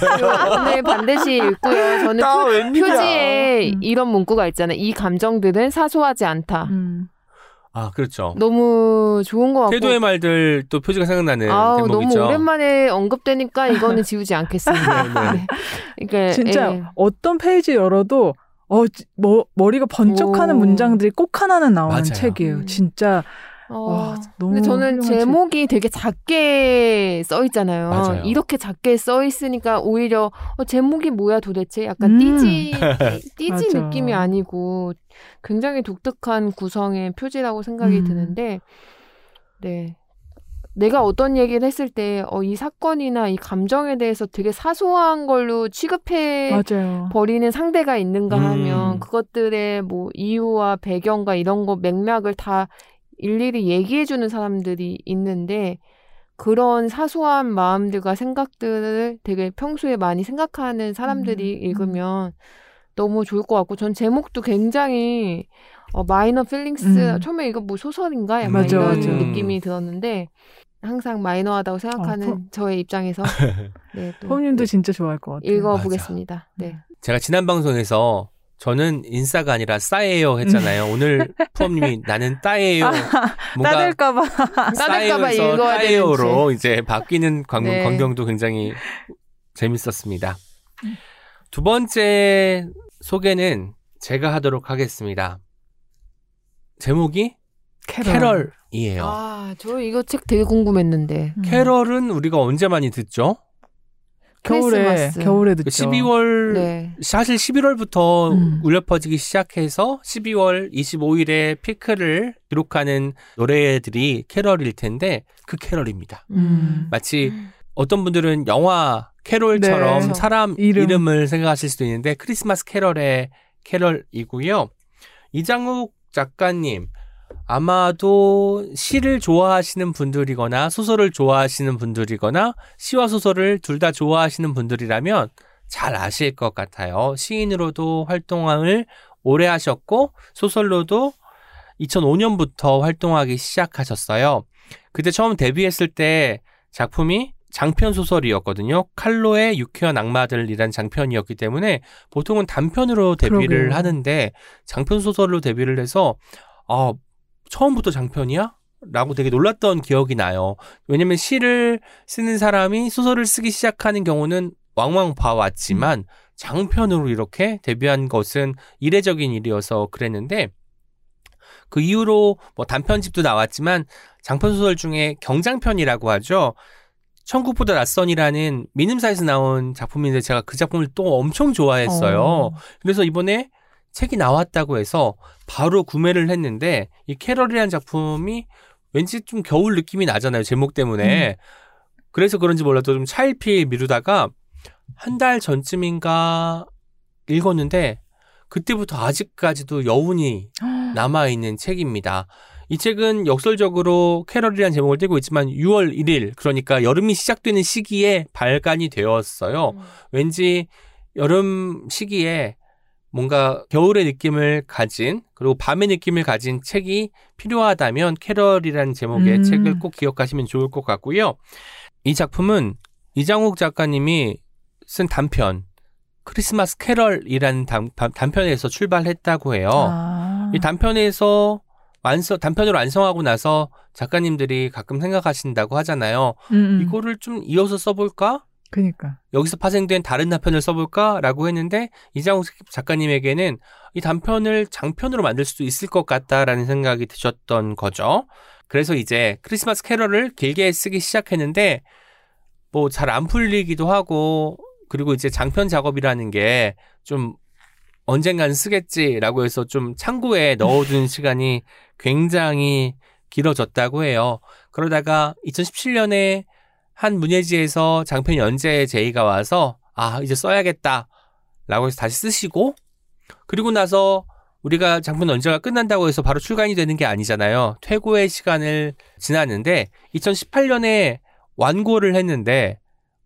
오늘 반드시 읽고요. 저는 표, 표지에 이런 문구가 있잖아요. 이 감정들은 사소하지 않다. 음. 아, 그렇죠. 너무 좋은 것 같고. 태도의 말들 또 표지가 생각나는 아우, 대목 너무 있죠. 오랜만에 언급되니까 이거는 지우지 않겠습니다. (laughs) 네, 네. 그러니까 진짜 예. 어떤 페이지 열어도 어, 지- 뭐, 머리가 번쩍하는 오. 문장들이 꼭 하나는 나오는 맞아요. 책이에요. 음. 진짜 어. 와, 너무 근데 저는. 제목이 되게 작게 써 있잖아요. 맞아요. 이렇게 작게 써 있으니까 오히려 어, 제목이 뭐야 도대체 약간 음. 띠지 (laughs) 띠지. 느낌이 아니고 굉장히 독특한 구성의 표지라고 생각이 음. 드는데 네. 내가 어떤 얘기를 했을 때, 어, 이 사건이나 이 감정에 대해서 되게 사소한 걸로 취급해 맞아요. 버리는 상대가 있는가 음. 하면 그것들의 뭐 이유와 배경과 이런 거 맥락을 다 일일이 얘기해 주는 사람들이 있는데 그런 사소한 마음들과 생각들을 되게 평소에 많이 생각하는 사람들이 음. 읽으면 너무 좋을 것 같고 전 제목도 굉장히 어, 마이너 필링스 음. 처음에 이거 뭐 소설인가 약간 맞아, 이런 맞아. 느낌이 들었는데 항상 마이너하다고 생각하는 어, 저의 입장에서 (laughs) 네, 또 프엄님도 진짜 좋아할 것 같아요. 읽어보겠습니다. 네. 제가 지난 방송에서 저는 인싸가 아니라 싸예요 했잖아요. 오늘 (laughs) 프엄님이 나는 따예요. 뭔가 따될까봐. (laughs) 따될까봐 싸예요에서 읽어야 따예요로 이제 바뀌는 광, 네. 광경도 굉장히 재밌었습니다. 두 번째 소개는 제가 하도록 하겠습니다. 제목이 캐럴. 아, 저 이거 책 되게 궁금했는데. 음. 캐럴은 우리가 언제 많이 듣죠? 겨울에 크리스마스. 겨울에 그 듣죠. 12월 네. 사실 11월부터 음. 울려 퍼지기 시작해서 12월 25일에 피크를 기록하는 노래들이 캐럴일 텐데 그 캐럴입니다. 음. 마치 어떤 분들은 영화 캐롤처럼 네. 사람 이름. 이름. 을 생각하실 수도 있는데 크리스마스 캐럴의 캐럴이고요. 이장욱 작가님 아마도 시를 좋아하시는 분들이거나 소설을 좋아하시는 분들이거나 시와 소설을 둘 다 좋아하시는 분들이라면 잘 아실 것 같아요. 시인으로도 활동을 오래 하셨고 소설로도 2005년부터 활동하기 시작하셨어요. 그때 처음 데뷔했을 때 작품이 장편 소설이었거든요. 칼로의 유쾌한 악마들이란 장편이었기 때문에 보통은 단편으로 데뷔를 그러게요. 하는데 장편 소설로 데뷔를 해서 아 처음부터 장편이야? 라고 되게 놀랐던 기억이 나요. 왜냐면 시를 쓰는 사람이 소설을 쓰기 시작하는 경우는 왕왕 봐왔지만 장편으로 이렇게 데뷔한 것은 이례적인 일이어서 그랬는데 그 이후로 뭐 단편집도 나왔지만 장편 소설 중에 경장편이라고 하죠. 천국보다 낯선이라는 민음사에서 나온 작품인데 제가 그 작품을 또 엄청 좋아했어요. 어. 그래서 이번에 책이 나왔다고 해서 바로 구매를 했는데 이 캐럴이라는 작품이 왠지 좀 겨울 느낌이 나잖아요. 제목 때문에. 그래서 그런지 몰라도 좀 차일피일 미루다가 한 달 전쯤인가 읽었는데 그때부터 아직까지도 여운이 남아 있는 책입니다. 이 책은 역설적으로 캐럴이라는 제목을 띠고 있지만 6월 1일 그러니까 여름이 시작되는 시기에 발간이 되었어요. 왠지 여름 시기에 뭔가 겨울의 느낌을 가진 그리고 밤의 느낌을 가진 책이 필요하다면 캐럴이라는 제목의 음. 책을 꼭 기억하시면 좋을 것 같고요. 이 작품은 이장욱 작가님이 쓴 단편 크리스마스 캐럴이라는 단, 단편에서 출발했다고 해요. 아. 이 단편에서 완성 단편으로 완성하고 나서 작가님들이 가끔 생각하신다고 하잖아요. 음, 음. 이거를 좀 이어서 써볼까? 그니까. 여기서 파생된 다른 단편을 써볼까라고 했는데 이장욱 작가님에게는 이 단편을 장편으로 만들 수도 있을 것 같다라는 생각이 드셨던 거죠. 그래서 이제 크리스마스 캐럴을 길게 쓰기 시작했는데 뭐 잘 안 풀리기도 하고 그리고 이제 장편 작업이라는 게 좀 언젠간 쓰겠지라고 해서 좀 창고에 넣어둔 시간이 굉장히 길어졌다고 해요. 그러다가 2017년에 한 문예지에서 장편 연재 제의가 와서 아 이제 써야겠다 라고 해서 다시 쓰시고 그리고 나서 우리가 장편 연재가 끝난다고 해서 바로 출간이 되는 게 아니잖아요. 퇴고의 시간을 지났는데 2018년에 완고를 했는데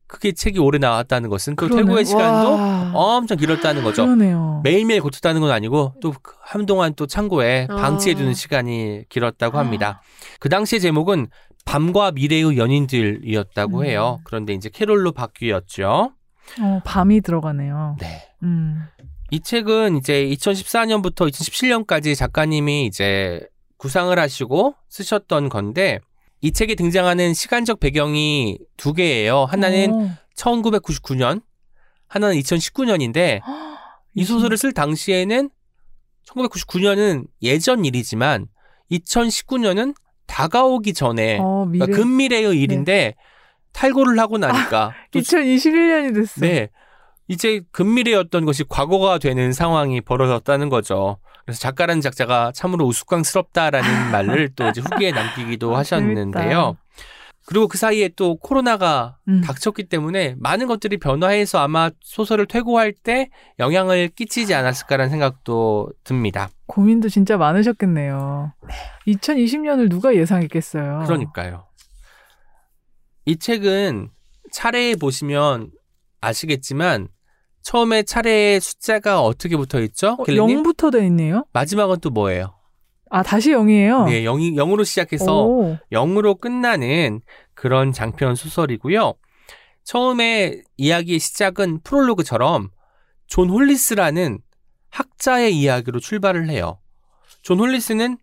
그게 책이 오래 나왔다는 것은 또 그러네. 퇴고의 시간도 와. 엄청 길었다는 거죠. 그러네요. 매일매일 고쳤다는 건 아니고 또 한동안 또 창고에 아. 방치해두는 시간이 길었다고 합니다. 그 당시의 제목은 밤과 미래의 연인들이었다고 음. 해요. 그런데 이제 캐롤로 바뀌었죠. 어, 밤이 들어가네요. 네. 음. 이 책은 이제 2014년부터 2017년까지 작가님이 이제 구상을 하시고 쓰셨던 건데 이 책에 등장하는 시간적 배경이 두 개예요. 하나는 어. 1999년, 하나는 2019년인데 (gasps) 이 소설을 쓸 당시에는 1999년은 예전 일이지만 2019년은 다가오기 전에 어, 미래. 그러니까 근미래의 일인데 탈고를 하고 나니까 (laughs) 또 2021년이 됐어. 네. 이제 근미래였던 것이 과거가 되는 상황이 벌어졌다는 거죠. 그래서 작가라는 작자가 참으로 우스꽝스럽다라는 (laughs) 말을 또 이제 후기에 남기기도 아, 하셨는데요. 그리고 그 사이에 또 코로나가 음. 닥쳤기 때문에 많은 것들이 변화해서 아마 소설을 퇴고할 때 영향을 끼치지 않았을까라는 생각도 듭니다. 고민도 진짜 많으셨겠네요. 2020년을 누가 예상했겠어요. 그러니까요. 이 책은 차례에 보시면 아시겠지만 처음에 차례의 숫자가 어떻게 붙어 있죠? 어, 캘리님? 0부터 돼 있네요. 마지막은 또 뭐예요? 아, 다시 0이에요. 네, 0이 0으로 시작해서 오. 0으로 끝나는 그런 장편 소설이고요. 처음에 이야기의 시작은 프롤로그처럼 존 홀리스라는 학자의 이야기로 출발을 해요. 존 홀리스는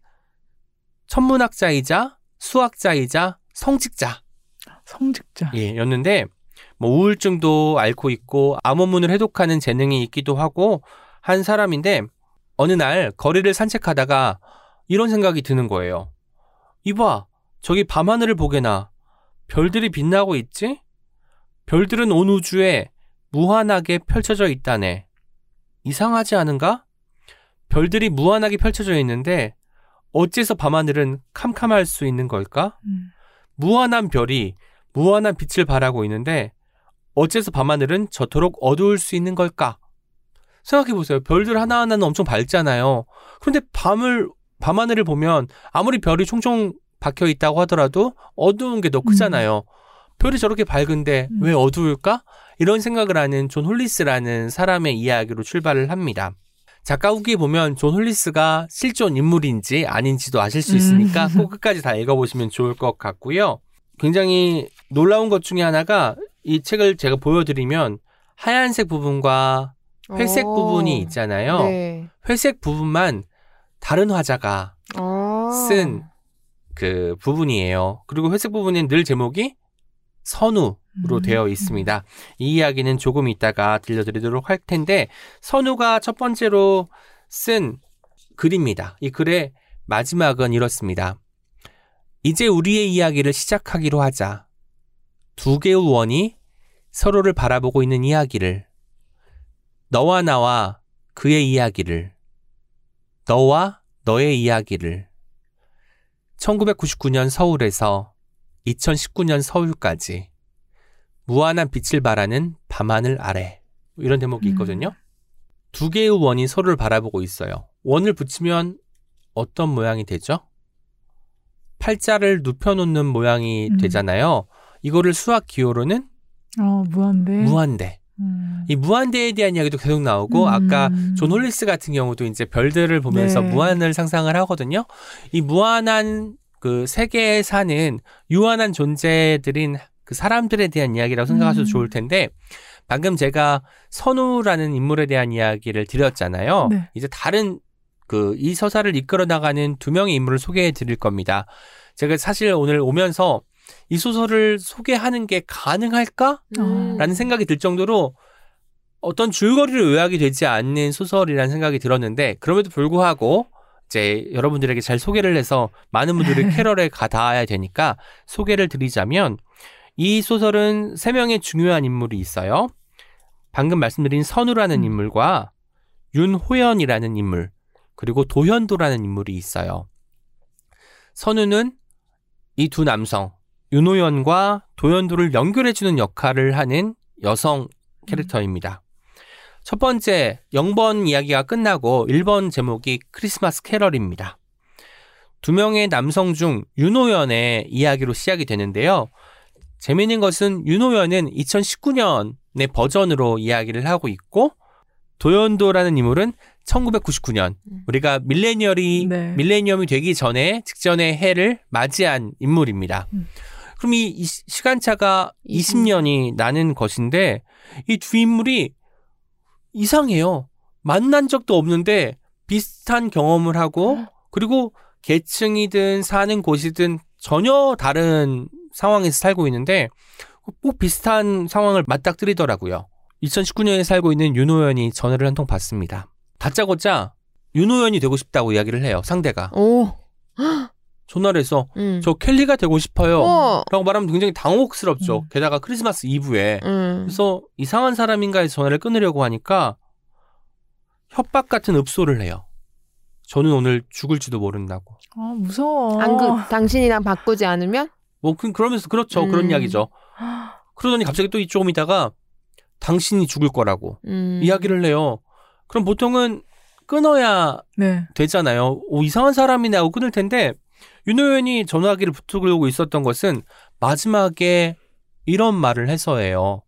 천문학자이자 수학자이자 성직자 성직자. 예, 였는데 뭐 우울증도 앓고 있고 암호문을 해독하는 재능이 있기도 하고 한 사람인데 어느 날 거리를 산책하다가 이런 생각이 드는 거예요. 이봐, 저기 밤하늘을 보게나. 별들이 빛나고 있지? 별들은 온 우주에 무한하게 펼쳐져 있다네. 이상하지 않은가? 별들이 무한하게 펼쳐져 있는데 어째서 밤하늘은 캄캄할 수 있는 걸까? 음. 무한한 별이 무한한 빛을 발하고 있는데 어째서 밤하늘은 저토록 어두울 수 있는 걸까? 생각해 보세요. 별들 하나하나는 엄청 밝잖아요. 그런데 밤을 밤하늘을 보면 아무리 별이 총총 박혀 있다고 하더라도 어두운 게 더 크잖아요. 별이 저렇게 밝은데 음. 왜 어두울까? 이런 생각을 하는 존 홀리스라는 사람의 이야기로 출발을 합니다. 작가 후기에 보면 존 홀리스가 실존 인물인지 아닌지도 아실 수 있으니까 음. 꼭 끝까지 다 읽어보시면 좋을 것 같고요. 굉장히 놀라운 것 중에 하나가 이 책을 제가 보여드리면 하얀색 부분과 회색 어. 부분이 있잖아요. 네. 회색 부분만 다른 화자가 어. 쓴 그 부분이에요. 그리고 회색 부분은 늘 제목이 선우로 음. 되어 있습니다. 이 이야기는 조금 이따가 들려드리도록 할 텐데 선우가 첫 번째로 쓴 글입니다. 이 글의 마지막은 이렇습니다. 이제 우리의 이야기를 시작하기로 하자. 두 개의 원이 서로를 바라보고 있는 이야기를 너와 나와 그의 이야기를 너와 너의 이야기를 1999년 서울에서 2019년 서울까지 무한한 빛을 발하는 밤하늘 아래 이런 대목이 음. 있거든요. 두 개의 원이 서로를 바라보고 있어요. 원을 붙이면 어떤 모양이 되죠? 팔자를 눕혀놓는 모양이 음. 되잖아요. 이거를 수학 기호로는 어, 무한대. 무한대. 음. 이 무한대에 대한 이야기도 계속 나오고 음. 아까 존 홀리스 같은 경우도 이제 별들을 보면서 네. 무한을 상상을 하거든요. 이 무한한 그 세계에 사는 유한한 존재들인 그 사람들에 대한 이야기라고 생각하셔도 음. 좋을 텐데 방금 제가 선우라는 인물에 대한 이야기를 드렸잖아요. 네. 이제 다른 그 이 서사를 이끌어 나가는 두 명의 인물을 소개해 드릴 겁니다. 제가 사실 오늘 오면서 이 소설을 소개하는 게 가능할까? 음. 라는 생각이 들 정도로 어떤 줄거리를 요약이 되지 않는 소설이라는 생각이 들었는데 그럼에도 불구하고 이제 여러분들에게 잘 소개를 해서 많은 분들이 (laughs) 캐럴에 가닿아야 되니까 소개를 드리자면 이 소설은 세 명의 중요한 인물이 있어요. 방금 말씀드린 선우라는 음. 인물과 윤호연이라는 인물 그리고 도현도라는 인물이 있어요. 선우는 이 두 남성 윤호연과 도연도를 연결해주는 역할을 하는 여성 캐릭터입니다. 첫 번째 0번 이야기가 끝나고 1번 제목이 크리스마스 캐럴입니다. 두 명의 남성 중 윤호연의 이야기로 시작이 되는데요. 재미있는 것은 윤호연은 2019년의 버전으로 이야기를 하고 있고 도연도라는 인물은 1999년 음. 우리가 밀레니얼이 네. 밀레니엄이 되기 전에 직전의 해를 맞이한 인물입니다. 음. 그럼 이, 이 시- 시간차가 20년이 나는 것인데 이두 인물이 이상해요. 만난 적도 없는데 비슷한 경험을 하고 그리고 계층이든 사는 곳이든 전혀 다른 상황에서 살고 있는데 꼭 비슷한 상황을 맞닥뜨리더라고요. 2019년에 살고 있는 윤호연이 전화를 한 통 받습니다. 다짜고짜 윤호연이 되고 싶다고 이야기를 해요. 상대가 오. (gasps) 전화를 해서 음. 저 켈리가 되고 싶어요. 어. 라고 말하면 굉장히 당혹스럽죠. 음. 게다가 크리스마스 이브에 음. 그래서 이상한 사람인가 해서 전화를 끊으려고 하니까 협박 같은 읍소를 해요. 저는 오늘 죽을지도 모른다고. 아, 무서워. 안 그, 당신이랑 바꾸지 않으면? 뭐 그- 그러면서 그렇죠. 그런 음. 이야기죠. 그러더니 갑자기 또 조금 있다가 당신이 죽을 거라고 음. 이야기를 해요. 그럼 보통은 끊어야 네. 되잖아요. 오, 이상한 사람이네 하고 끊을 텐데 윤호연이 전화기를 붙들고 있었던 것은 마지막에 이런 말을 해서예요.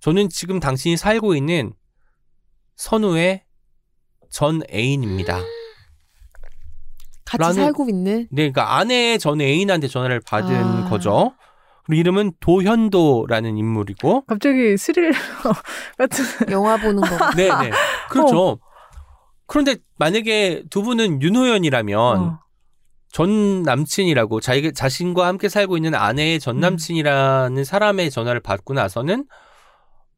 저는 지금 당신이 살고 있는 선우의 전 애인입니다. 같이 라는- 살고 있는? 네, 그러니까 아내의 전 애인한테 전화를 받은 아. 거죠. 그리고 이름은 도현도라는 인물이고, 갑자기 스릴 (laughs) 같은. 영화 보는 거. 네, 네, (laughs) 그렇죠. 그런데 만약에 두 분은 윤호연이라면 어. 전 남친이라고 자기 자신과 함께 살고 있는 아내의 전 음. 남친이라는 사람의 전화를 받고 나서는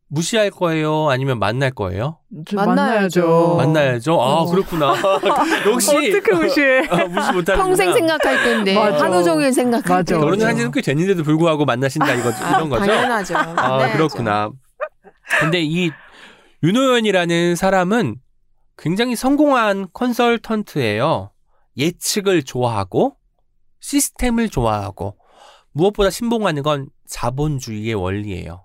무시할 거예요? 아니면 만날 거예요? 좀 만나야죠. 만나야죠. 아 어. 그렇구나. (laughs) 역시 어떻게 무시해? (laughs) 아, 무시 못하는 평생 생각할 텐데 맞아. 하루 종일 생각할 맞아. 때 결혼을 한 지는 꽤 됐는데도 불구하고 만나신다 이거 아, 이런 거죠? 당연하죠. 아 만나야죠. 그렇구나. 근데 이 윤호연이라는 사람은 굉장히 성공한 컨설턴트예요. 예측을 좋아하고 시스템을 좋아하고 무엇보다 신봉하는 건 자본주의의 원리예요.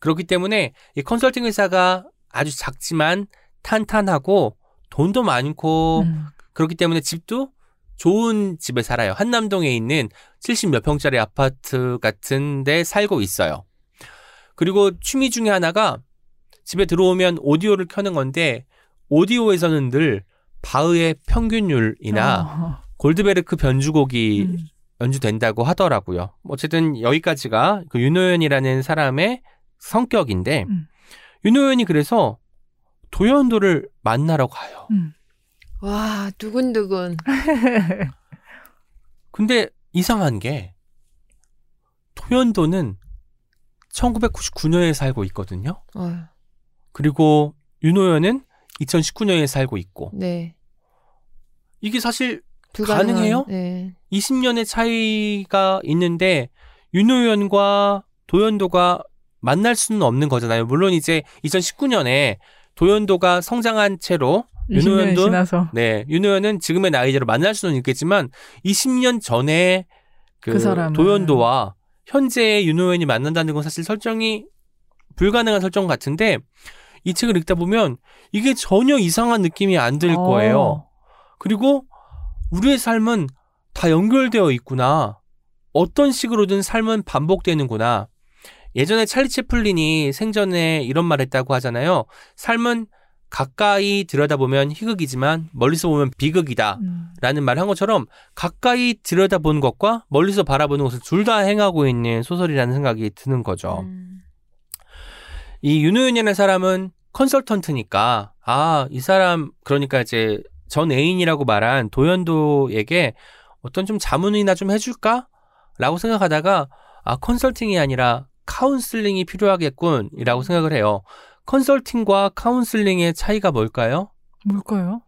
그렇기 때문에 이 컨설팅 회사가 아주 작지만 탄탄하고 돈도 많고 음. 그렇기 때문에 집도 좋은 집에 살아요. 한남동에 있는 70몇 평짜리 아파트 같은 데 살고 있어요. 그리고 취미 중에 하나가 집에 들어오면 오디오를 켜는 건데 오디오에서는 늘 바흐의 평균율이나 어. 골드베르크 변주곡이 음. 연주된다고 하더라고요. 어쨌든 여기까지가 그 윤호연이라는 사람의 성격인데 음. 윤호연이 그래서 도연도를 만나러 가요. 음. 와 두근두근. (laughs) 근데 이상한 게 도연도는 1999년에 살고 있거든요. 어, 그리고 윤호연은 2019년에 살고 있고 네. 이게 사실 불가능한- 가능해요? 네. 20년의 차이가 있는데 윤호연과 도연도가 만날 수는 없는 거잖아요. 물론 이제 2019년에 도연도가 성장한 채로 20년이 윤호연도 지나서 네, 윤호연은 지금의 나이대로 만날 수는 있겠지만 20년 전에 그, 그. 도연도와 현재의 윤호연이 만난다는 건 사실 설정이 불가능한 설정 같은데 이 책을 읽다 보면 이게 전혀 이상한 느낌이 안들 어. 거예요. 그리고 우리의 삶은 다 연결되어 있구나. 어떤 식으로든 삶은 반복되는구나. 예전에 찰리 채플린이 생전에 이런 말 했다고 하잖아요. 삶은 가까이 들여다보면 희극이지만 멀리서 보면 비극이다. 음. 라는 말한 것처럼 가까이 들여다보는 것과 멀리서 바라보는 것을 둘 다 행하고 있는 소설이라는 생각이 드는 거죠. 음. 이 윤호연이라는 사람은 컨설턴트니까 아, 이 사람 그러니까 이제 전 애인이라고 말한 도연도에게 어떤 좀 자문이나 좀 해줄까? 라고 생각하다가 아, 컨설팅이 아니라 카운슬링이 필요하겠군 이라고 생각을 해요. 컨설팅과 카운슬링의 차이가 뭘까요? 뭘까요?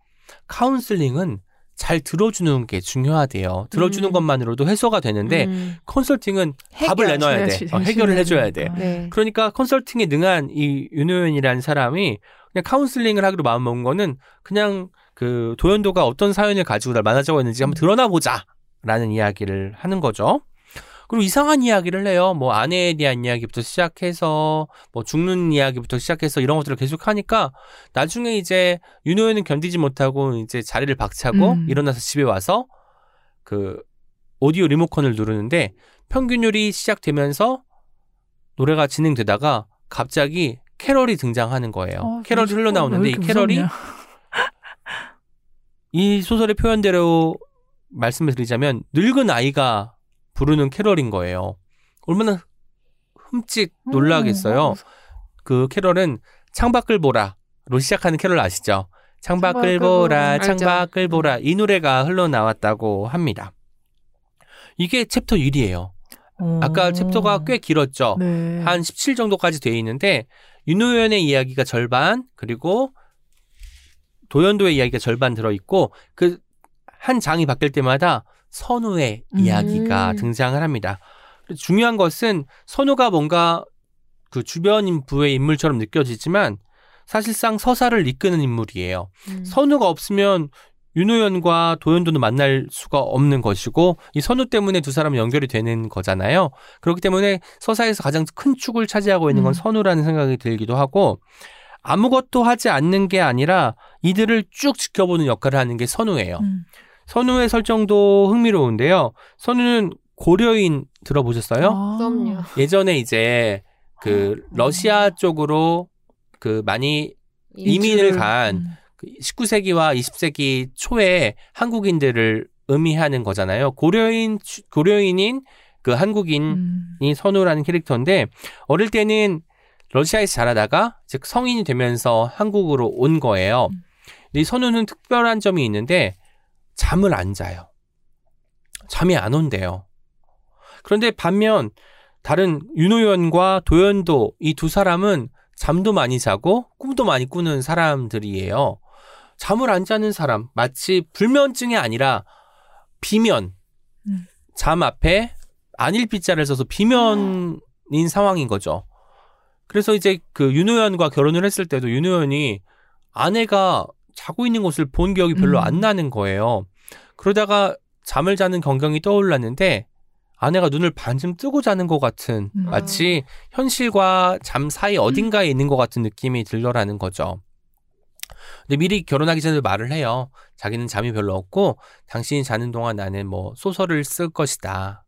카운슬링은 잘 들어주는 게 중요하대요. 들어주는 음. 것만으로도 해소가 되는데 음. 컨설팅은 답을. 내놔야 돼. 어, 해결을 해줘야 돼. 네. 그러니까 컨설팅에 능한 이 윤호연이라는 사람이 그냥 카운슬링을 하기로 마음먹은 거는 그냥 그 도연도가 어떤 사연을 가지고 날 만나자고 했는지 한번 드러나 보자라는 이야기를 하는 거죠. 그리고 이상한 이야기를 해요. 뭐 아내에 대한 이야기부터 시작해서 뭐 죽는 이야기부터 시작해서 이런 것들을 계속 하니까 나중에 이제 윤호연은 견디지 못하고 이제 자리를 박차고 음. 일어나서 집에 와서 그 오디오 리모컨을 누르는데 평균율이 시작되면서 노래가 진행되다가 갑자기 캐럴이 등장하는 거예요. 어, 캐럴이 왜 흘러나오는데 이 캐럴이? (laughs) 이 소설의 표현대로 말씀을 드리자면 늙은 아이가 부르는 캐럴인 거예요. 얼마나 흠칫 놀라겠어요. 음, 그 캐럴은 창밖을 보라로 시작하는 캐럴 아시죠? 창밖을 보라. 창밖을. 보라 이 노래가 흘러나왔다고 합니다. 이게 챕터 1이에요. 어. 아까 챕터가 꽤 길었죠. 네. 한17 정도까지 돼 있는데 윤호연의 이야기가 절반 그리고 도연도의 이야기가 절반 들어 있고 그 한 장이 바뀔 때마다 선우의 음. 이야기가 등장을 합니다. 중요한 것은 선우가 뭔가 그 주변부의 인물처럼 느껴지지만 사실상 서사를 이끄는 인물이에요. 음. 선우가 없으면 윤호연과 도연도는 만날 수가 없는 것이고 이 선우 때문에 두 사람은 연결이 되는 거잖아요. 그렇기 때문에 서사에서 가장 큰 축을 차지하고 있는 건 음. 선우라는 생각이 들기도 하고 아무것도 하지 않는 게 아니라 이들을 쭉 지켜보는 역할을 하는 게 선우예요. 음. 선우의 설정도 흥미로운데요. 선우는 고려인 들어보셨어요? 아. 그럼요. 예전에 이제 그 러시아 쪽으로 그 많이 이민을 간 음. 그 19세기와 20세기 초에 한국인들을 의미하는 거잖아요. 고려인 고려인인 그 한국인이 음. 선우라는 캐릭터인데 어릴 때는 러시아에서 자라다가 즉 성인이 되면서 한국으로 온 거예요. 음. 근데 이 선우는 특별한 점이 있는데 잠을 안 자요. 잠이 안 온대요. 그런데 반면 다른 윤호연과 도연도 이 두 사람은 잠도 많이 자고 꿈도 많이 꾸는 사람들이에요. 잠을 안 자는 사람, 마치 불면증이 아니라 비면, 음. 잠 앞에 안일 비자를 써서 비면인 상황인 거죠. 그래서 이제 그 윤호연과 결혼을 했을 때도 윤호연이 아내가 자고 있는 것을 본 기억이 별로 음. 안 나는 거예요. 그러다가 잠을 자는 경경이 떠올랐는데 아내가 눈을 반쯤 뜨고 자는 것 같은 음. 마치 현실과 잠 사이 어딘가에 있는 것 같은 느낌이 들더라는 거죠. 근데 미리 결혼하기 전에 말을 해요. 자기는 잠이 별로 없고 당신이 자는 동안 나는 뭐 소설을 쓸 것이다.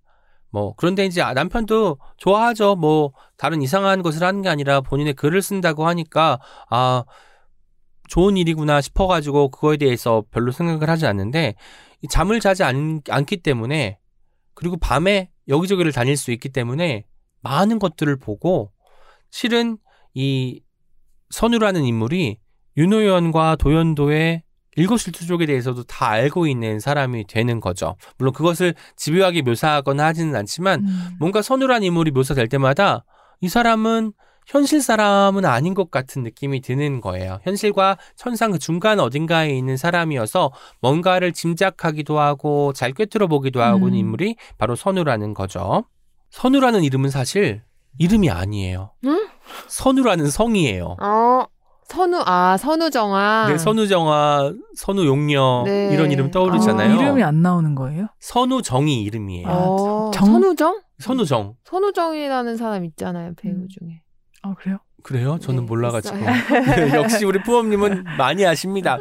뭐 그런데 이제 남편도 좋아하죠. 뭐 다른 이상한 것을 하는 게 아니라 본인의 글을 쓴다고 하니까 아 좋은 일이구나 싶어가지고 그거에 대해서 별로 생각을 하지 않는데 이 잠을 자지 않, 않기 때문에 그리고 밤에 여기저기를 다닐 수 있기 때문에 많은 것들을 보고 실은 이 선우라는 인물이 윤호연과 도연도의 일거실투족에 대해서도 다 알고 있는 사람이 되는 거죠. 물론 그것을 집요하게 묘사하거나 하지는 않지만 음. 뭔가 선우라는 인물이 묘사될 때마다 이 사람은 현실 사람은 아닌 것 같은 느낌이 드는 거예요. 현실과 천상 그 중간 어딘가에 있는 사람이어서 뭔가를 짐작하기도 하고 잘 꿰뚫어 보기도 하고 음. 있는 인물이 바로 선우라는 거죠. 선우라는 이름은 사실 이름이 아니에요. 응? 선우라는 성이에요. 어, 선우, 아, 선우정아. 네, 선우정아, 선우용녀 네. 이런 이름 떠오르잖아요. 아, 이름이 안 나오는 거예요? 선우정이 이름이에요. 아, 어, 정? 선우정? 선우정. 선우정이라는 사람 있잖아요, 배우 음. 중에. 아 그래요? 그래요? 저는 네, 몰라가지고. (laughs) 네, 역시 우리 푸엄님은 많이 아십니다.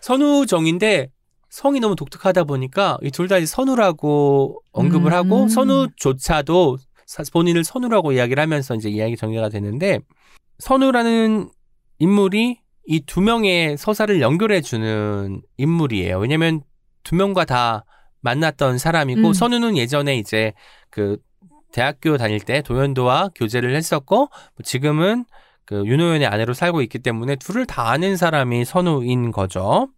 선우정인데 성이 너무 독특하다 보니까 이 둘 다 선우라고 언급을 음. 하고 선우조차도 사- 본인을 선우라고 이야기를 하면서 이제 이야기 전개가 되는데 선우라는 인물이 이 두 명의 서사를 연결해 주는 인물이에요. 왜냐면 두 명과 다 만났던 사람이고 음. 선우는 예전에 이제 그 대학교 다닐 때 도연도와 교제를 했었고 지금은 그 윤호연의 아내로 살고 있기 때문에 둘을 다 아는 사람이 선우인 거죠.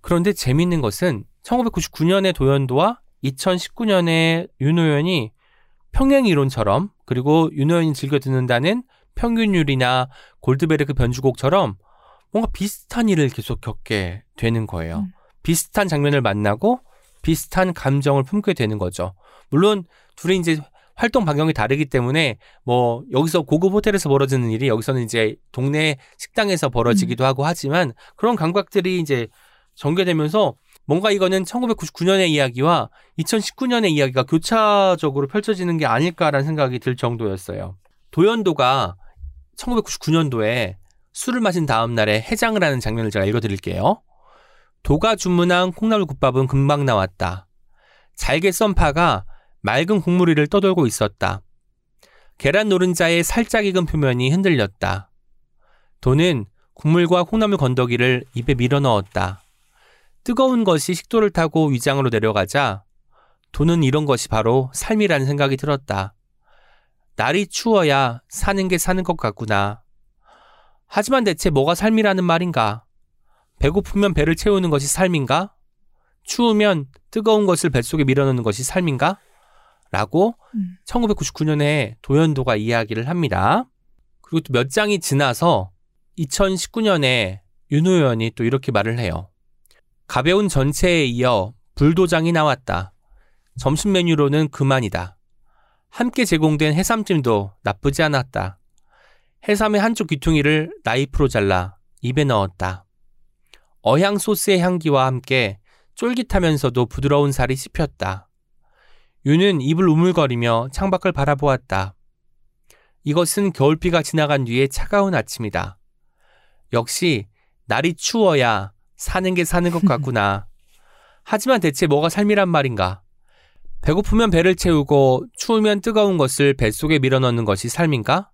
그런데 재밌는 것은 1999년에 도연도와 2019년에 윤호연이 평행 이론처럼 그리고 윤호연이 즐겨 듣는다는 평균율이나 골드베르크 변주곡처럼 뭔가 비슷한 일을 계속 겪게 되는 거예요. 음. 비슷한 장면을 만나고 비슷한 감정을 품게 되는 거죠. 물론 둘이 이제 활동 반경이 다르기 때문에 뭐 여기서 고급 호텔에서 벌어지는 일이 여기서는 이제 동네 식당에서 벌어지기도 하고 하지만 그런 감각들이 이제 전개되면서 뭔가 이거는 1999년의 이야기와 2019년의 이야기가 교차적으로 펼쳐지는 게 아닐까라는 생각이 들 정도였어요. 도연도가 1999년도에 술을 마신 다음 날에 해장을 하는 장면을 제가 읽어드릴게요. 도가 주문한 콩나물 국밥은 금방 나왔다. 잘게 썬 파가 맑은 국물 위를 떠돌고 있었다. 계란 노른자의 살짝 익은 표면이 흔들렸다. 도는 국물과 콩나물 건더기를 입에 밀어 넣었다. 뜨거운 것이 식도를 타고 위장으로 내려가자 도는 이런 것이 바로 삶이라는 생각이 들었다. 날이 추워야 사는 게 사는 것 같구나. 하지만 대체 뭐가 삶이라는 말인가? 배고프면 배를 채우는 것이 삶인가? 추우면 뜨거운 것을 뱃속에 밀어넣는 것이 삶인가? 라고 음. 1999년에 도연도가 이야기를 합니다. 그리고 또 몇 장이 지나서 2019년에 윤호연이 또 이렇게 말을 해요. 가벼운 전체에 이어 불도장이 나왔다. 점심 메뉴로는 그만이다. 함께 제공된 해삼찜도 나쁘지 않았다. 해삼의 한쪽 귀퉁이를 나이프로 잘라 입에 넣었다. 어향 소스의 향기와 함께 쫄깃하면서도 부드러운 살이 씹혔다. 유는 입을 우물거리며 창밖을 바라보았다. 이것은 겨울비가 지나간 뒤의 차가운 아침이다. 역시 날이 추워야 사는 게 사는 것 같구나. (laughs) 하지만 대체 뭐가 삶이란 말인가? 배고프면 배를 채우고 추우면 뜨거운 것을 뱃속에 밀어넣는 것이 삶인가?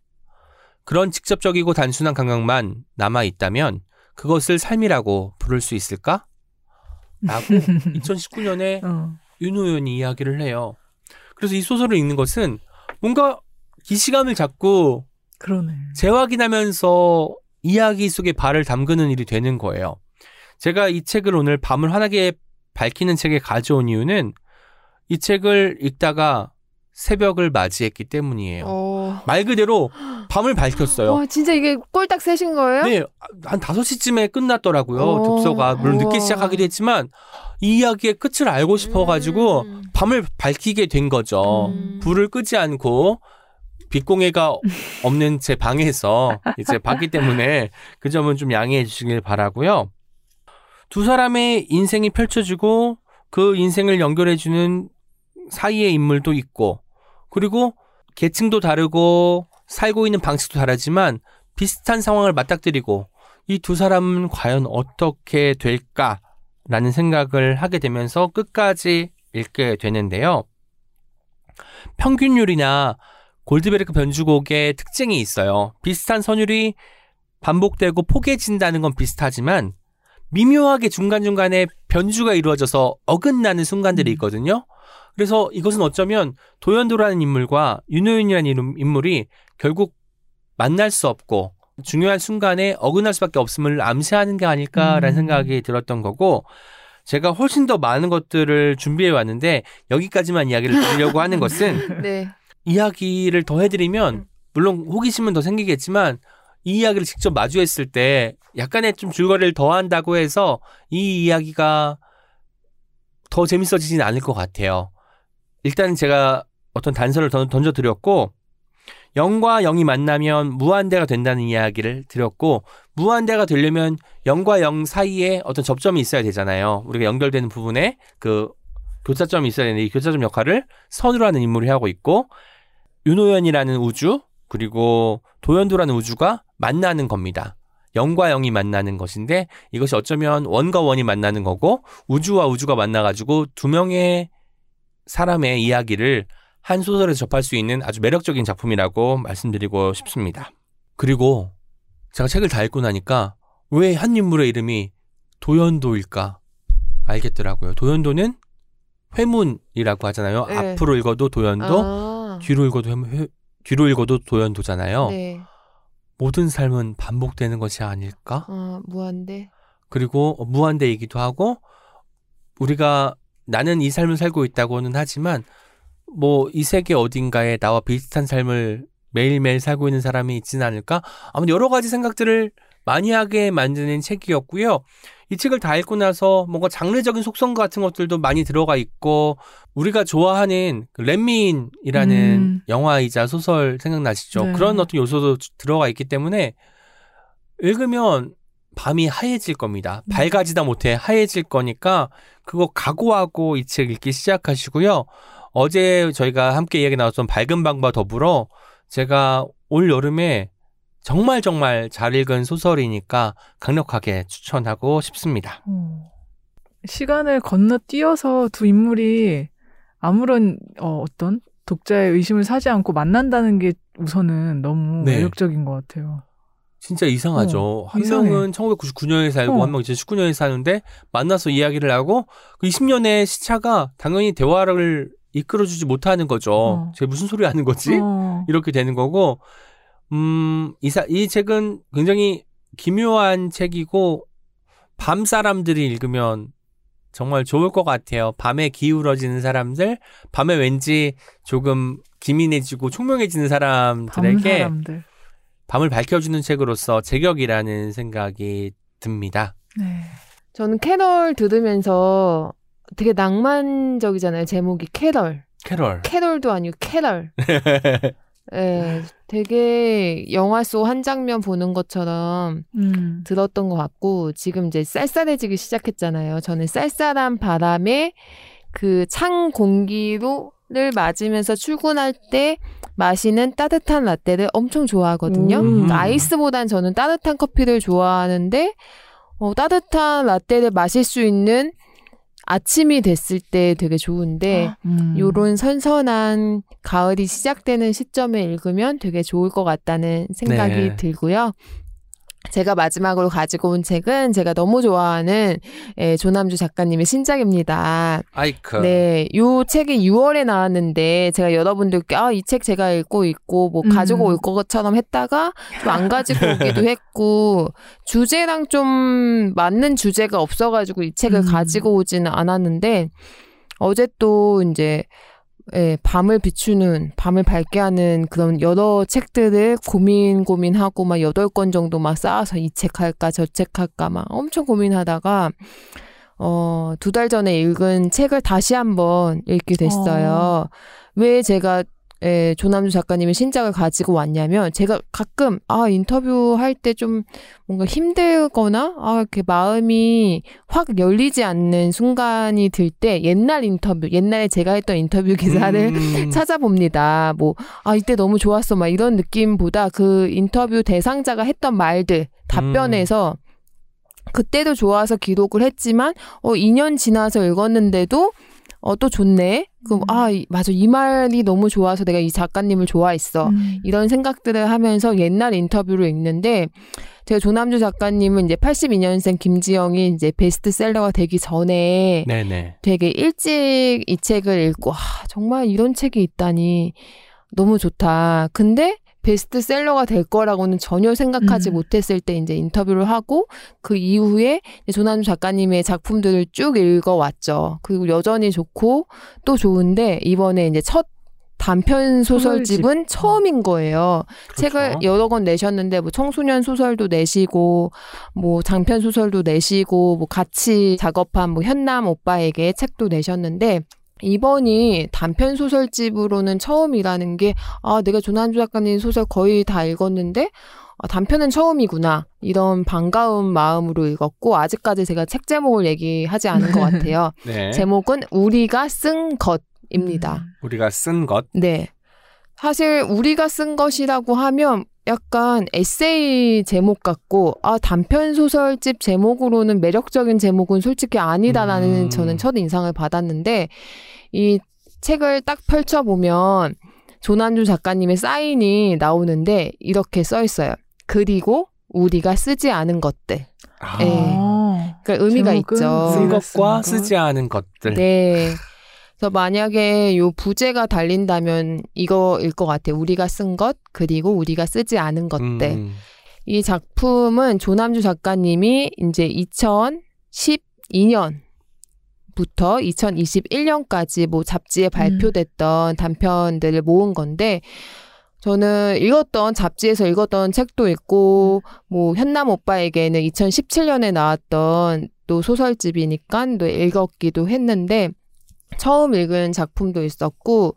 그런 직접적이고 단순한 감각만 남아 있다면 그것을 삶이라고 부를 수 있을까? 라고 (laughs) 2019년에 어. 윤호연이 이야기를 해요. 그래서 이 소설을 읽는 것은 뭔가 기시감을 잡고 그러네. 재확인하면서 이야기 속에 발을 담그는 일이 되는 거예요. 제가 이 책을 오늘 밤을 환하게 밝히는 책에 가져온 이유는 이 책을 읽다가 새벽을 맞이했기 때문이에요. 어, 말 그대로 밤을 밝혔어요. 와, 진짜 이게 꼴딱 새신 거예요? 네, 한 5시쯤에 끝났더라고요. 어, 독서가. 물론 늦게. 시작하기도 했지만 이 이야기의 끝을 알고 싶어가지고 음. 밤을 밝히게 된 거죠. 음. 불을 끄지 않고 빛공해가 없는 제 방에서 이제 봤기 때문에 그 점은 좀 양해해 주시길 바라고요. 두 사람의 인생이 펼쳐지고 그 인생을 연결해 주는 사이의 인물도 있고 그리고 계층도 다르고 살고 있는 방식도 다르지만 비슷한 상황을 맞닥뜨리고 이 두 사람은 과연 어떻게 될까 라는 생각을 하게 되면서 끝까지 읽게 되는데요. 평균율이나 골드베르크 변주곡의 특징이 있어요. 비슷한 선율이 반복되고 포개진다는 건 비슷하지만 미묘하게 중간중간에 변주가 이루어져서 어긋나는 순간들이 있거든요. 그래서 이것은 어쩌면 도연도라는 인물과 윤호윤이라는 인물이 결국 만날 수 없고 중요한 순간에 어긋날 수밖에 없음을 암시하는 게 아닐까라는 음. 생각이 들었던 거고 제가 훨씬 더 많은 것들을 준비해 왔는데 여기까지만 이야기를 드리려고 하는 것은 (laughs) 네. 이야기를 더 해드리면 물론 호기심은 더 생기겠지만 이 이야기를 직접 마주했을 때 약간의 좀 줄거리를 더한다고 해서 이 이야기가 더 재밌어지진 않을 것 같아요. 일단 제가 어떤 단서를 던- 던져드렸고 영과 영이 만나면 무한대가 된다는 이야기를 드렸고 무한대가 되려면 영과 영 사이에 어떤 접점이 있어야 되잖아요. 우리가 연결되는 부분에 그 교차점이 있어야 되는데 이 교차점 역할을 선우로 하는 인물이 하고 있고 윤호연이라는 우주 그리고 도연도라는 우주가 만나는 겁니다. 영과 영이 만나는 것인데 이것이 어쩌면 원과 원이 만나는 거고 우주와 우주가 만나가지고 두 명의 사람의 이야기를 한 소설에서 접할 수 있는 아주 매력적인 작품이라고 말씀드리고 싶습니다. 그리고 제가 책을 다 읽고 나니까 왜 한 인물의 이름이 도연도일까 알겠더라고요. 도연도는 회문이라고 하잖아요. 네. 앞으로 읽어도 도연도, 아, 뒤로 읽어도 회문, 회- 뒤로 읽어도 도연도잖아요. 네. 모든 삶은 반복되는 것이 아닐까? 아, 무한대. 그리고 무한대이기도 하고 우리가 나는 이 삶을 살고 있다고는 하지만 뭐 이 세계 어딘가에 나와 비슷한 삶을 매일매일 살고 있는 사람이 있지는 않을까? 아무튼 여러 가지 생각들을 많이 하게 만드는 책이었고요. 이 책을 다 읽고 나서 뭔가 장르적인 속성 같은 것들도 많이 들어가 있고 우리가 좋아하는 그 렛미인이라는 음. 영화이자 소설 생각나시죠? 네. 그런 어떤 요소도 들어가 있기 때문에 읽으면 밤이 하얘질 겁니다. 음. 밝아지다 못해 하얘질 거니까 그거 각오하고 이 책 읽기 시작하시고요. 어제 저희가 함께 이야기 나눴던 밝은 방과 더불어 제가 올 여름에 정말 정말 잘 읽은 소설이니까 강력하게 추천하고 싶습니다. 어. 시간을 건너뛰어서 두 인물이 아무런 어, 어떤 독자의 의심을 사지 않고 만난다는 게 우선은 너무 네. 매력적인 것 같아요. 진짜 이상하죠. 한 이상해. 명은 1999년에 살고 어. 한 명은 2019년에 사는데 만나서 이야기를 하고 그 20년의 시차가 당연히 대화를 이끌어주지 못하는 거죠. 어. 쟤 무슨 소리 하는 거지? 어. 이렇게 되는 거고, 음, 이, 사, 이 책은 굉장히 기묘한 책이고, 밤 사람들이 읽으면 정말 좋을 것 같아요. 밤에 기울어지는 사람들, 밤에 왠지 조금 기민해지고 총명해지는 밤 사람들에게 사람들. 밤을 밝혀주는 책으로서 제격이라는 생각이 듭니다. 네. 저는 캐럴 들으면서 되게 낭만적이잖아요. 제목이 캐럴. 캐럴. 캐럴도 아니고 캐럴. (laughs) 예, 되게 영화 속 한 장면 보는 것처럼 음. 들었던 것 같고 지금 이제 쌀쌀해지기 시작했잖아요. 저는 쌀쌀한 바람에 그 찬 공기로를 맞으면서 출근할 때 마시는 따뜻한 라떼를 엄청 좋아하거든요. 음. 그러니까 아이스보단 저는 따뜻한 커피를 좋아하는데 어, 따뜻한 라떼를 마실 수 있는 아침이 됐을 때 되게 좋은데 (gasps) 음. 요런 선선한 가을이 시작되는 시점에 읽으면 되게 좋을 것 같다는 생각이 네. 들고요. 제가 마지막으로 가지고 온 책은 제가 너무 좋아하는 예, 조남주 작가님의 신작입니다. 아이크. 네, 요 책이 6월에 나왔는데 제가 여러분들께 아, 이 책 제가 읽고 있고 뭐 음. 가지고 올 것처럼 했다가 좀안 가지고 (laughs) 오기도 했고 주제랑 좀 맞는 주제가 없어가지고 이 책을 음. 가지고 오지는 않았는데 어제 또 이제 예, 밤을 비추는, 밤을 밝게 하는 그런 여러 책들을 고민, 고민하고 막 여덟 권 정도 막 쌓아서 이 책 할까, 저 책 할까 막 엄청 고민하다가, 어, 두 달 전에 읽은 책을 다시 한번 읽게 됐어요. 왜 제가 예, 조남주 작가님의 신작을 가지고 왔냐면 제가 가끔 아 인터뷰 할 때 좀 뭔가 힘들거나 아 이렇게 마음이 확 열리지 않는 순간이 들 때 옛날 인터뷰 옛날에 제가 했던 인터뷰 기사를 음. 찾아봅니다. 뭐, 아, 이때 너무 좋았어. 막 이런 느낌보다 그 인터뷰 대상자가 했던 말들, 답변에서 그때도 좋아서 기록을 했지만, 어, 2년 지나서 읽었는데도, 어, 또 좋네. 그럼, 아, 이- 맞아. 이 말이 너무 좋아서 내가 이 작가님을 좋아했어. 음. 이런 생각들을 하면서 옛날 인터뷰를 읽는데 제가 조남주 작가님은 이제 82년생 김지영이 이제 베스트셀러가 되기 전에 네네. 되게 일찍 이 책을 읽고 아, 정말 이런 책이 있다니 너무 좋다. 근데 베스트셀러가 될 거라고는 전혀 생각하지 음. 못했을 때 이제 인터뷰를 하고 그 이후에 조남주 작가님의 작품들을 쭉 읽어왔죠. 그리고 여전히 좋고 또 좋은데 이번에 이제 첫 단편 소설집은 처음인 거예요. 책을 그렇죠. 여러 권 내셨는데 뭐 청소년 소설도 내시고 뭐 장편 소설도 내시고 뭐 같이 작업한 뭐 현남 오빠에게 책도 내셨는데 이번이 단편 소설집으로는 처음이라는 게 아 내가 조남주 작가님 소설 거의 다 읽었는데 아, 단편은 처음이구나 이런 반가운 마음으로 읽었고 아직까지 제가 책 제목을 얘기하지 않은 것 같아요. (laughs) 네. 제목은 우리가 쓴 것입니다. 우리가 쓴 것. 네. 사실 우리가 쓴 것이라고 하면 약간 에세이 제목 같고 아 단편 소설집 제목으로는 매력적인 제목은 솔직히 아니다라는 음. 저는 첫 인상을 받았는데 이 책을 딱 펼쳐 보면 조난주 작가님의 사인이 나오는데 이렇게 써 있어요. 그리고 우리가 쓰지 않은 것들. 아, 네. 아. 그러니까 의미가 있죠. 쓴 것과. 쓰지 않은 것들. 네. 그래서 만약에 요 부제가 달린다면 이거일 것 같아요. 우리가 쓴 것, 그리고 우리가 쓰지 않은 것들. 음. 이 작품은 조남주 작가님이 이제 2012년 부터 2021년까지 뭐 잡지에 발표됐던 단편들을 모은 건데, 저는 읽었던 잡지에서 읽었던 책도 있고 뭐 현남 오빠에게는 2017년에 나왔던 또 소설집이니까 또 읽었기도 했는데 처음 읽은 작품도 있었고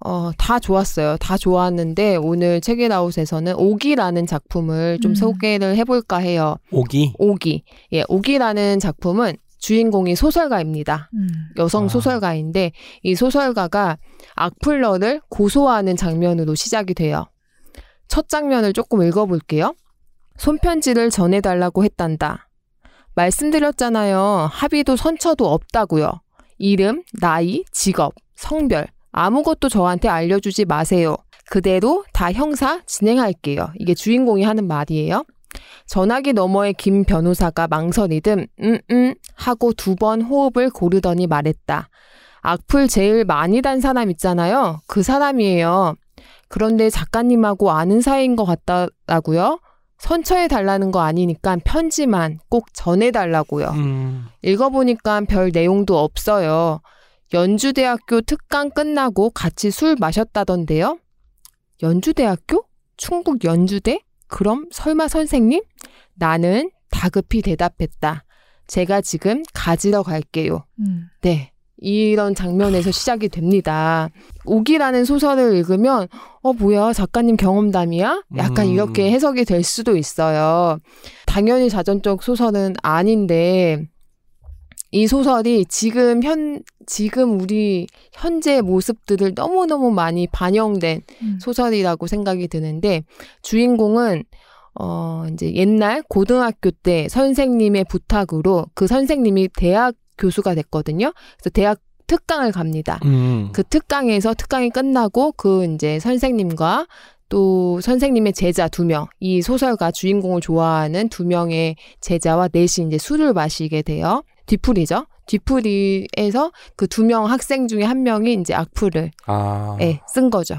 어, 다 좋았어요. 다 좋았는데 오늘 책이라웃에서는 오기라는 작품을 좀 음. 소개를 해볼까 해요. 오기. 오기. 예, 오기라는 작품은 주인공이 소설가입니다. 음. 여성 아. 소설가인데 이 소설가가 악플러를 고소하는 장면으로 시작이 돼요. 첫 장면을 조금 읽어볼게요. 손편지를 전해달라고 했단다. 말씀드렸잖아요. 합의도 선처도 없다고요. 이름, 나이, 직업, 성별 아무것도 저한테 알려주지 마세요. 그대로 다 형사 진행할게요. 이게 주인공이 하는 말이에요. 전화기 너머의 김 변호사가 망설이듬 음, 음 하고 두 번 호흡을 고르더니 말했다. 악플 제일 많이 단 사람 있잖아요. 그 사람이에요. 그런데 작가님하고 아는 사이인 것 같다라고요? 선처해 달라는 거 아니니까 편지만 꼭 전해달라고요. 음. 읽어보니까 별 내용도 없어요. 연주대학교 특강 끝나고 같이 술 마셨다던데요? 연주대학교? 충북 연주대? 그럼 설마 선생님? 나는 다급히 대답했다. 제가 지금 가지러 갈게요. 음. 네. 이런 장면에서 시작이 됩니다. 오기라는 소설을 읽으면, 어, 뭐야, 작가님 경험담이야? 약간 음. 이렇게 해석이 될 수도 있어요. 당연히 자전적 소설은 아닌데, 이 소설이 지금 현, 지금 우리 현재 모습들을 너무너무 많이 반영된 음. 소설이라고 생각이 드는데 주인공은 어 이제 옛날 고등학교 때 선생님의 부탁으로 그 선생님이 대학 교수가 됐거든요. 그래서 대학 특강을 갑니다. 음. 그 특강에서 특강이 끝나고 그 이제 선생님과 또 선생님의 제자 두 명, 이 소설가 주인공을 좋아하는 두 명의 제자와 넷이 이제 술을 마시게 돼요. 뒤풀이죠. 뒤풀이에서 그 두 명 학생 중에 한 명이 이제 악플을 아. 예, 쓴 거죠.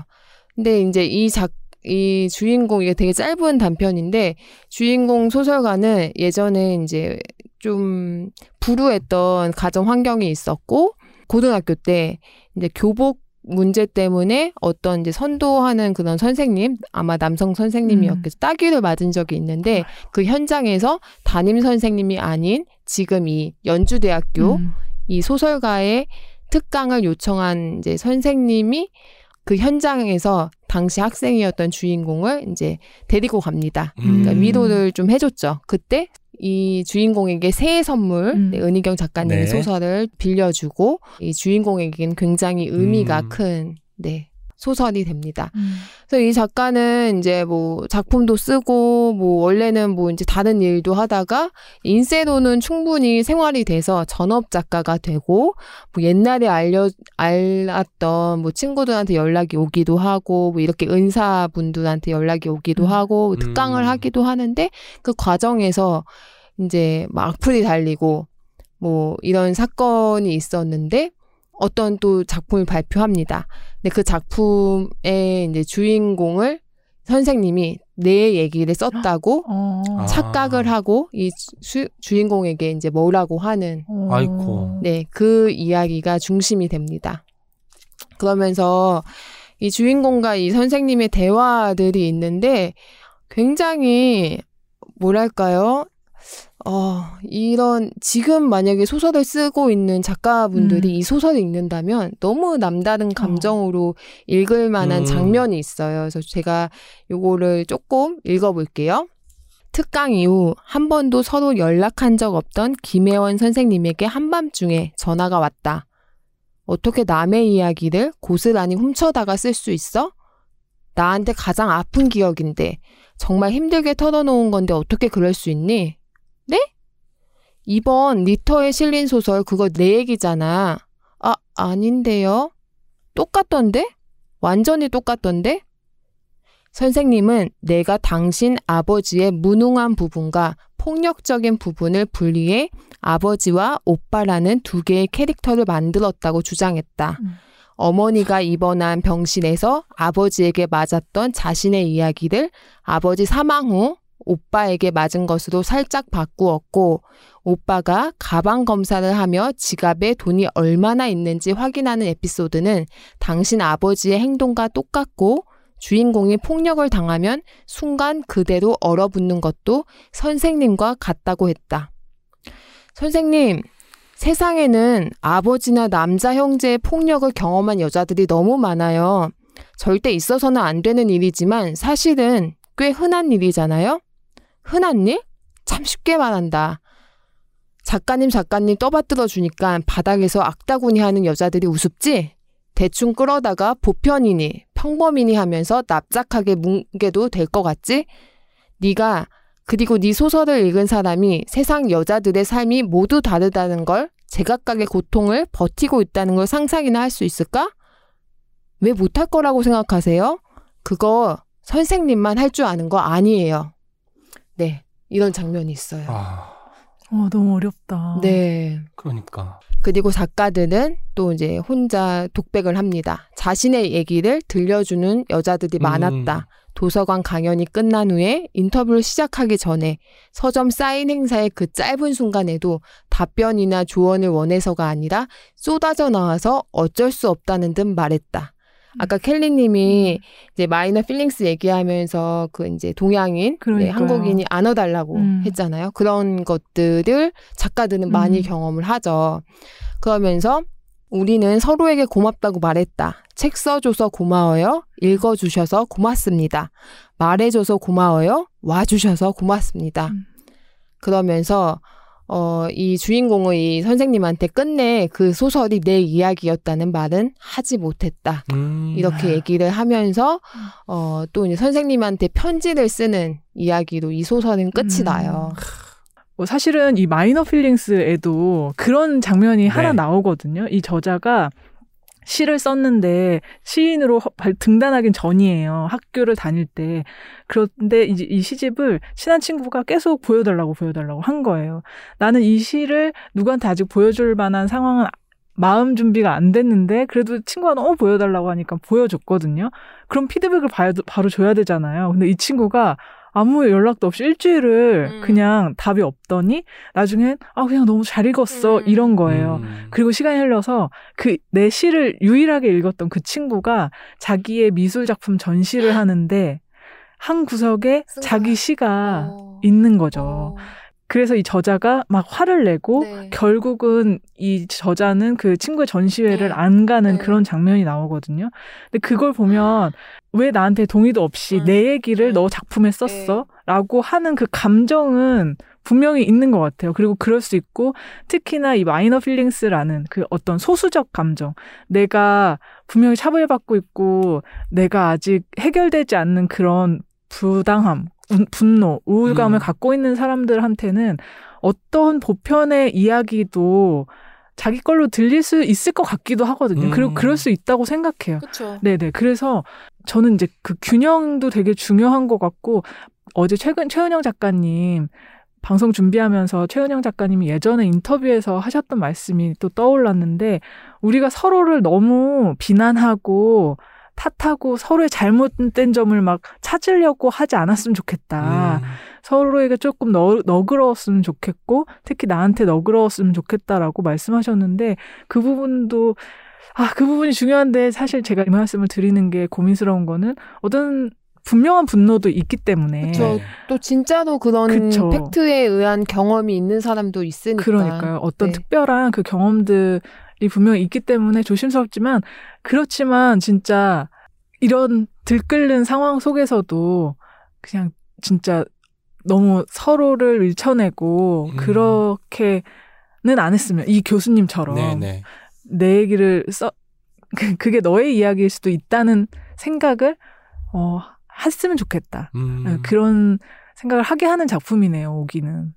근데 이제 이 작, 이 주인공, 이게 되게 짧은 단편인데, 주인공 소설가는 예전에 이제 좀 불우했던 가정 환경이 있었고, 고등학교 때 이제 교복 문제 때문에 어떤 이제 선도하는 그런 선생님, 아마 남성 선생님이었겠죠. 따귀를 맞은 적이 있는데 그 현장에서 담임 선생님이 아닌 지금 이 연주대학교 음. 이 소설가의 특강을 요청한 이제 선생님이 그 현장에서 당시 학생이었던 주인공을 이제 데리고 갑니다. 그러니까 음. 위로를 좀 해줬죠. 그때 이 주인공에게 새해 선물, 음. 네, 은희경 작가님의 네. 소설을 빌려주고 이 주인공에게는 굉장히 의미가 음. 큰 네, 소설이 됩니다. 음. 그래서 이 작가는 이제 뭐 작품도 쓰고 뭐 원래는 뭐 이제 다른 일도 하다가 인쇄로는 충분히 생활이 돼서 전업 작가가 되고 뭐 옛날에 알려 알았던 뭐 친구들한테 연락이 오기도 하고 뭐 이렇게 은사분들한테 연락이 오기도 음. 하고 음. 특강을 하기도 하는데 그 과정에서 이제 막 악플이 달리고 뭐 이런 사건이 있었는데 어떤 또 작품을 발표합니다. 근데 그 작품의 이제 주인공을 선생님이 내 얘기를 썼다고 어. 아. 착각을 하고 이 주, 주인공에게 이제 뭐라고 하는 어. 아이고. 네, 그 이야기가 중심이 됩니다. 그러면서 이 주인공과 이 선생님의 대화들이 있는데 굉장히 뭐랄까요? 어, 이런 지금 만약에 소설을 쓰고 있는 작가분들이 음. 이 소설을 읽는다면 너무 남다른 감정으로 읽을 만한 음. 장면이 있어요. 그래서 제가 요거를 조금 읽어볼게요. 특강 이후 한 번도 서로 연락한 적 없던 김혜원 선생님에게 한밤중에 전화가 왔다. 어떻게 남의 이야기를 고스란히 훔쳐다가 쓸 수 있어? 나한테 가장 아픈 기억인데 정말 힘들게 털어놓은 건데 어떻게 그럴 수 있니? 네? 이번 리터에 실린 소설 그거 내 얘기잖아. 아, 아닌데요? 똑같던데? 완전히 똑같던데? 선생님은 내가 당신 아버지의 무능한 부분과 폭력적인 부분을 분리해 아버지와 오빠라는 두 개의 캐릭터를 만들었다고 주장했다. 음. 어머니가 입원한 병실에서 아버지에게 맞았던 자신의 이야기를 아버지 사망 후 오빠에게 맞은 것으로 살짝 바꾸었고 오빠가 가방 검사를 하며 지갑에 돈이 얼마나 있는지 확인하는 에피소드는 당신 아버지의 행동과 똑같고 주인공이 폭력을 당하면 순간 그대로 얼어붙는 것도 선생님과 같다고 했다. 선생님, 세상에는 아버지나 남자 형제의 폭력을 경험한 여자들이 너무 많아요. 절대 있어서는 안 되는 일이지만 사실은 꽤 흔한 일이잖아요? 흔한 일? 참 쉽게 말한다. 작가님, 작가님 떠받들어 주니까 바닥에서 악다구니 하는 여자들이 우습지? 대충 끌어다가 보편이니 평범이니 하면서 납작하게 뭉개도 될 것 같지? 네가 그리고 네 소설을 읽은 사람이 세상 여자들의 삶이 모두 다르다는 걸 제각각의 고통을 버티고 있다는 걸 상상이나 할 수 있을까? 왜 못할 거라고 생각하세요? 그거 선생님만 할 줄 아는 거 아니에요. 네, 이런 장면이 있어요. 아, 어, 너무 어렵다. 네. 그러니까. 그리고 작가들은 또 이제 혼자 독백을 합니다. 자신의 얘기를 들려주는 여자들이 음. 많았다. 도서관 강연이 끝난 후에 인터뷰를 시작하기 전에 서점 사인 행사의 그 짧은 순간에도 답변이나 조언을 원해서가 아니라 쏟아져 나와서 어쩔 수 없다는 듯 말했다. 아까 켈리님이 이제 Minor Feelings 얘기하면서 그 이제 동양인, 네. 한국인이 안아달라고 음. 했잖아요. 그런 것들을 작가들은 많이 음. 경험을 하죠. 그러면서 우리는 서로에게 고맙다고 말했다. 책 써줘서 고마워요. 읽어주셔서 고맙습니다. 말해줘서 고마워요. 와주셔서 고맙습니다. 음. 그러면서 어, 이 주인공은 이 선생님한테 끝내 그 소설이 내 이야기였다는 말은 하지 못했다. 음. 이렇게 얘기를 하면서 어, 또 이제 선생님한테 편지를 쓰는 이야기로 이 소설은 끝이 음. 나요. 뭐 사실은 이 마이너 필링스에도 그런 장면이 하나 네. 나오거든요. 이 저자가 시를 썼는데 시인으로 등단하긴 전이에요. 학교를 다닐 때. 그런데 이제 이 시집을 친한 친구가 계속 보여달라고 보여달라고 한 거예요. 나는 이 시를 누구한테 아직 보여줄 만한 상황은 마음 준비가 안 됐는데 그래도 친구가 너무 보여달라고 하니까 보여줬거든요. 그럼 피드백을 바로 줘야 되잖아요. 근데 이 친구가 아무 연락도 없이 일주일을 음. 그냥 답이 없더니 나중엔 아 그냥 너무 잘 읽었어 음. 이런 거예요. 음. 그리고 시간이 흘러서 그 내 시를 유일하게 읽었던 그 친구가 자기의 미술 작품 전시를 하는데 한 구석에 쓴 자기. 시가 어. 있는 거죠. 어. 그래서 이 저자가 막 화를 내고 네. 결국은 이 저자는 그 친구의 전시회를 네. 안 가는 네. 그런 장면이 나오거든요. 근데 그걸 보면 왜 나한테 동의도 없이 음. 내 얘기를 음. 너 작품에 썼어? 라고 하는 그 감정은 분명히 있는 것 같아요. 그리고 그럴 수 있고 특히나 이 Minor Feelings라는 그 어떤 소수적 감정. 내가 분명히 차별받고 있고 내가 아직 해결되지 않는 그런 부당함, 운- 분노, 우울감을 음. 갖고 있는 사람들한테는 어떤 보편의 이야기도 자기 걸로 들릴 수 있을 것 같기도 하거든요. 음. 그리고 그럴 수 있다고 생각해요. 그쵸. 네네. 그래서 저는 이제 그 균형도 되게 중요한 것 같고 어제 최근 최은영 작가님 방송 준비하면서 최은영 작가님이 예전에 인터뷰에서 하셨던 말씀이 또 떠올랐는데 우리가 서로를 너무 비난하고 탓하고 서로의 잘못된 점을 막 찾으려고 하지 않았으면 좋겠다. 음. 서로에게 조금 너, 너그러웠으면 좋겠고 특히 나한테 너그러웠으면 좋겠다라고 말씀하셨는데 그 부분도 아 그 부분이 중요한데 사실 제가 이 말씀을 드리는 게 고민스러운 거는 어떤 분명한 분노도 있기 때문에 그쵸. 네. 또 진짜로 그런 그쵸. 팩트에 의한 경험이 있는 사람도 있으니까. 그러니까요. 어떤 네. 특별한 그 경험들이 분명히 있기 때문에 조심스럽지만 그렇지만 진짜 이런 들끓는 상황 속에서도 그냥 진짜 너무 서로를 밀쳐내고 음. 그렇게는 안 했으면 이 교수님처럼 네네. 내 얘기를 써 그- 그게 너의 이야기일 수도 있다는 생각을 어 했으면 좋겠다. 음. 네, 그런 생각을 하게 하는 작품이네요. 오기는.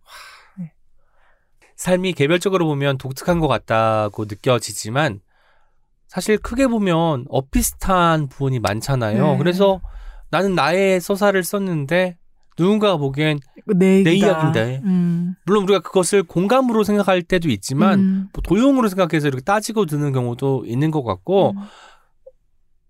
삶이 개별적으로 보면 독특한 것 같다고 느껴지지만 사실 크게 보면 엇비슷한 부분이 많잖아요. 네. 그래서 나는 나의 서사를 썼는데 누군가가 보기엔 내, 내 얘기다. 이야기인데. 음. 물론 우리가 그것을 공감으로 생각할 때도 있지만 음. 뭐 도용으로 생각해서 이렇게 따지고 드는 경우도 있는 것 같고 음.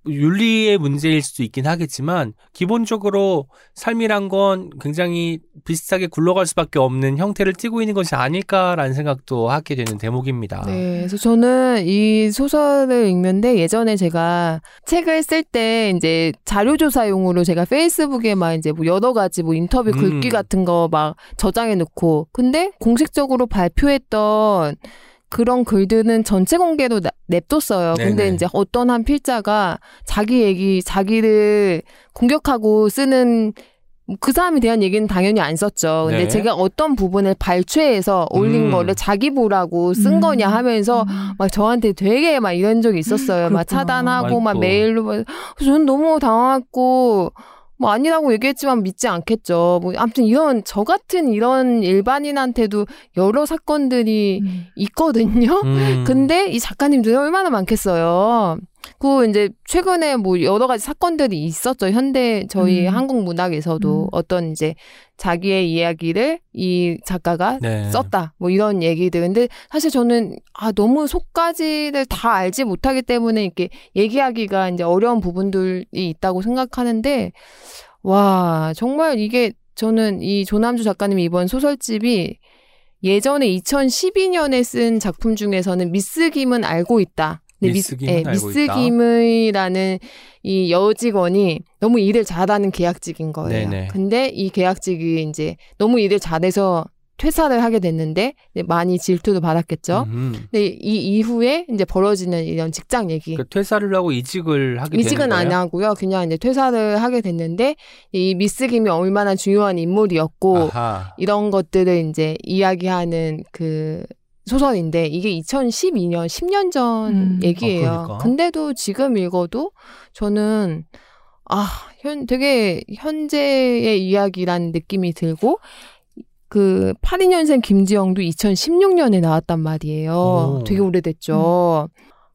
윤리의 문제일 수도 있긴 하겠지만 기본적으로 삶이란 건 굉장히 비슷하게 굴러갈 수밖에 없는 형태를 띠고 있는 것이 아닐까라는 생각도 하게 되는 대목입니다. 네, 그래서 저는 이 소설을 읽는데 예전에 제가 책을 쓸 때 이제 자료 조사용으로 제가 페이스북에 막 이제 뭐 여러 가지 뭐 인터뷰 음. 글귀 같은 거 막 저장해 놓고 근데 공식적으로 발표했던 그런 글들은 전체 공개로 나- 냅뒀어요. 근데 네네. 이제 어떤 한 필자가 자기 얘기, 자기를 공격하고 쓰는 그 사람에 대한 얘기는 당연히 안 썼죠. 근데 네. 제가 어떤 부분을 발췌해서 올린 음. 거를 자기 보라고 쓴 음. 거냐 하면서 막 저한테 되게 막 이런 적이 있었어요. 막. 차단하고 막 아이고. 메일로 막 저는 너무 당황했고 뭐 아니라고 얘기했지만 믿지 않겠죠. 뭐 아무튼 이런 저 같은 이런 일반인한테도 여러 사건들이 음. 있거든요. 음. 근데 이 작가님들이 얼마나 많겠어요. 그 이제 최근에 뭐 여러 가지 사건들이 있었죠. 현대 저희 음. 한국 문학에서도 음. 어떤 이제 자기의 이야기를 이 작가가 네. 썼다. 뭐 이런 얘기들. 근데 사실 저는 아 너무 속까지를 다 알지 못하기 때문에 이렇게 얘기하기가 이제 어려운 부분들이 있다고 생각하는데 와 정말 이게 저는 이 조남주 작가님 이번 소설집이 예전에 2012년에 쓴 작품 중에서는 미스 김은 알고 있다. 네, 미스 알고 미스 있다. 김이라는 이 여직원이 너무 일을 잘하는 계약직인 거예요. 네네. 근데 이 계약직이 이제 너무 일을 잘해서 퇴사를 하게 됐는데 많이 질투도 받았겠죠. 음. 근데 이 이후에 이제 벌어지는 이런 직장 얘기. 그 퇴사를 하고 이직을 하게 이직은 안? 하고요. 그냥 이제 퇴사를 하게 됐는데 이 미스 김이 얼마나 중요한 인물이었고 아하. 이런 것들을 이제 이야기하는 그 소설인데 이게 2012년 10년 전 음. 얘기예요. 어, 그러니까. 근데도 지금 읽어도 저는 아, 현 되게 현재의 이야기라는 느낌이 들고 그 82년생 김지영도 2016년에 나왔단 말이에요. 오. 되게 오래됐죠.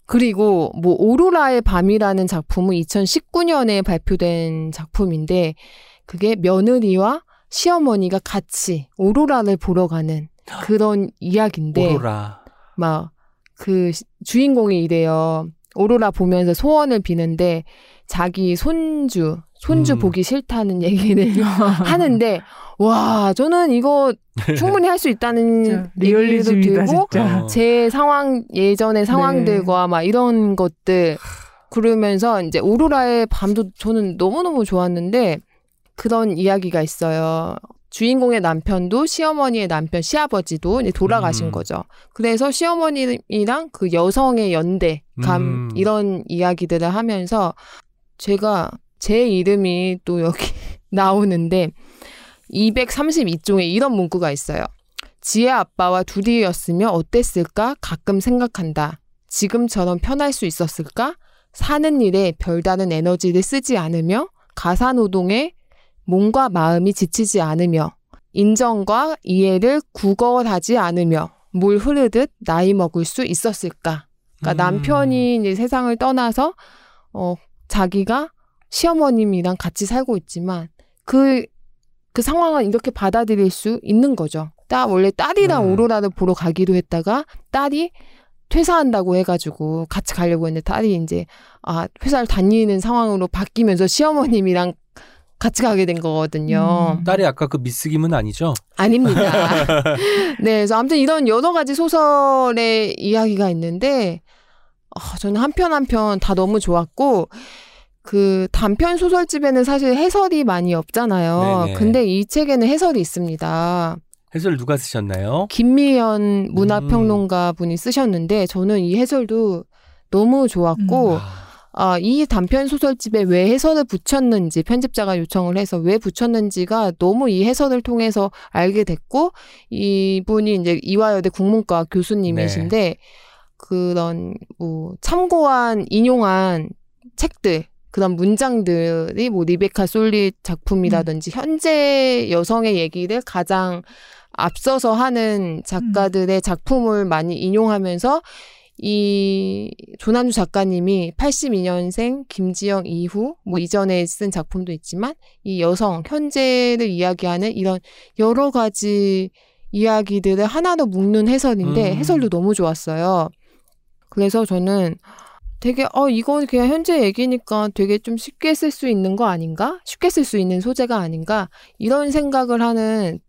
그리고 뭐 오로라의 밤이라는 작품은 2019년에 발표된 작품인데 그게 며느리와 시어머니가 같이 오로라를 보러 가는 그런 이야기인데 오로라. 막 그 주인공이 이래요. 오로라 보면서 소원을 비는데 자기 손주 손주 음. 보기 싫다는 얘기를 (laughs) 하는데 와 저는 이거 (laughs) 충분히 할 수 있다는 얘기도 리얼리즘이다 들고 진짜. 어. 제 상황 예전의 상황들과 막 이런 것들 그러면서 이제 오로라의 밤도 저는 너무너무 좋았는데 그런 이야기가 있어요. 주인공의 남편도 시어머니의 남편 시아버지도 이제 돌아가신 음. 거죠. 그래서 시어머니랑 그 여성의 연대감 음. 이런 이야기들을 하면서 제가 제 이름이 또 여기 (laughs) 나오는데 232종에 이런 문구가 있어요. 지혜 아빠와 둘이었으면 어땠을까 가끔 생각한다. 지금처럼 편할 수 있었을까? 사는 일에 별다른 에너지를 쓰지 않으며 가사노동에 몸과 마음이 지치지 않으며 인정과 이해를 구걸하지 않으며 물 흐르듯 나이 먹을 수 있었을까? 그러니까 음. 남편이 이제 세상을 떠나서 어 자기가 시어머님이랑 같이 살고 있지만 그그 상황을 이렇게 받아들일 수 있는 거죠. 딸 원래 딸이랑 음. 오로라를 보러 가기로 했다가 딸이 퇴사한다고 해가지고 같이 가려고 했는데 딸이 이제 아 회사를 다니는 상황으로 바뀌면서 시어머님이랑 같이 가게 된 거거든요. 음. 딸이 아까 그 미스 김은 아니죠? 아닙니다. (laughs) 네, 그래서 아무튼 이런 여러 가지 소설의 이야기가 있는데, 아, 저는 한 편 한 편 다 너무 좋았고, 그 단편 소설집에는 사실 해설이 많이 없잖아요. 네네. 근데 이 책에는 해설이 있습니다. 해설 누가 쓰셨나요? 김미연 문화평론가 분이 쓰셨는데, 저는 이 해설도 너무 좋았고, 음. 아, 이 단편 소설집에 왜 해설을 붙였는지 편집자가 요청을 해서 왜 붙였는지가 너무 이 해설을 통해서 알게 됐고 이분이 이제 이화여대 국문과 교수님이신데 그런 뭐 참고한 인용한 책들 그런 문장들이 뭐 리베카 솔리 작품이라든지 현재 여성의 얘기를 가장 앞서서 하는 작가들의 작품을 많이 인용하면서 이 조남주 작가님이 82년생 김지영 이후 뭐 이전에 쓴 작품도 있지만 이 여성 현재를 이야기하는 이런 여러 가지 이야기들을 하나로 묶는 해설인데 음. 해설도 너무 좋았어요. 그래서 저는 되게 어 이건 그냥 현재 얘기니까 되게 좀 쉽게 쓸 수 있는 거 아닌가? 쉽게 쓸 수 있는 소재가 아닌가? 이런 생각을 하는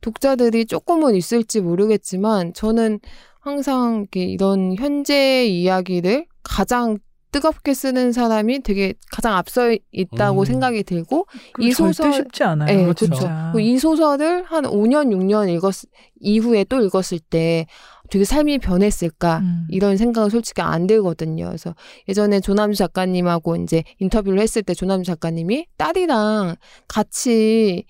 독자들이 조금은 있을지 모르겠지만 저는 항상 이런 현재 이야기를 가장 뜨겁게 쓰는 사람이 되게 가장 앞서 있다고 음. 생각이 들고 이 소설- 쉽지 않아요. 네, 그렇죠. 진짜. 그이 소설을 한 5년, 6년 읽었, 이후에 또 읽었을 때 되게 삶이 변했을까? 음. 이런 생각은 솔직히 안 들거든요. 그래서 예전에 조남주 작가님하고 이제 인터뷰를 했을 때 조남주 작가님이 딸이랑 같이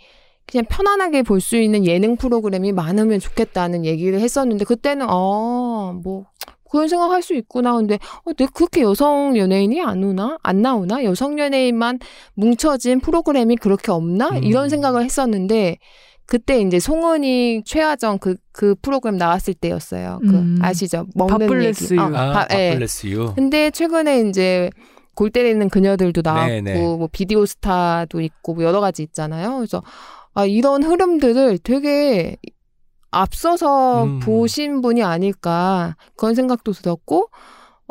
그냥 편안하게 볼 수 있는 예능 프로그램이 많으면 좋겠다는 얘기를 했었는데 그때는 어, 뭐 그런 생각할 수 있구나. 근데 어, 내 그렇게 여성 연예인이 안 오나? 안 나오나? 여성 연예인만 뭉쳐진 프로그램이 그렇게 없나? 음. 이런 생각을 했었는데 그때 이제 송은이 최하정 그, 그 프로그램 나왔을 때였어요. 그 음. 아시죠? 먹는 얘기. 유. 어, 아, 바- 예. 블레스 유. 근데 최근에 이제 골 때리는 그녀들도 나왔고 네네. 뭐 비디오 스타도 있고 뭐 여러 가지 있잖아요. 그래서 아 이런 흐름들을 되게 앞서서 음. 보신 분이 아닐까 그런 생각도 들었고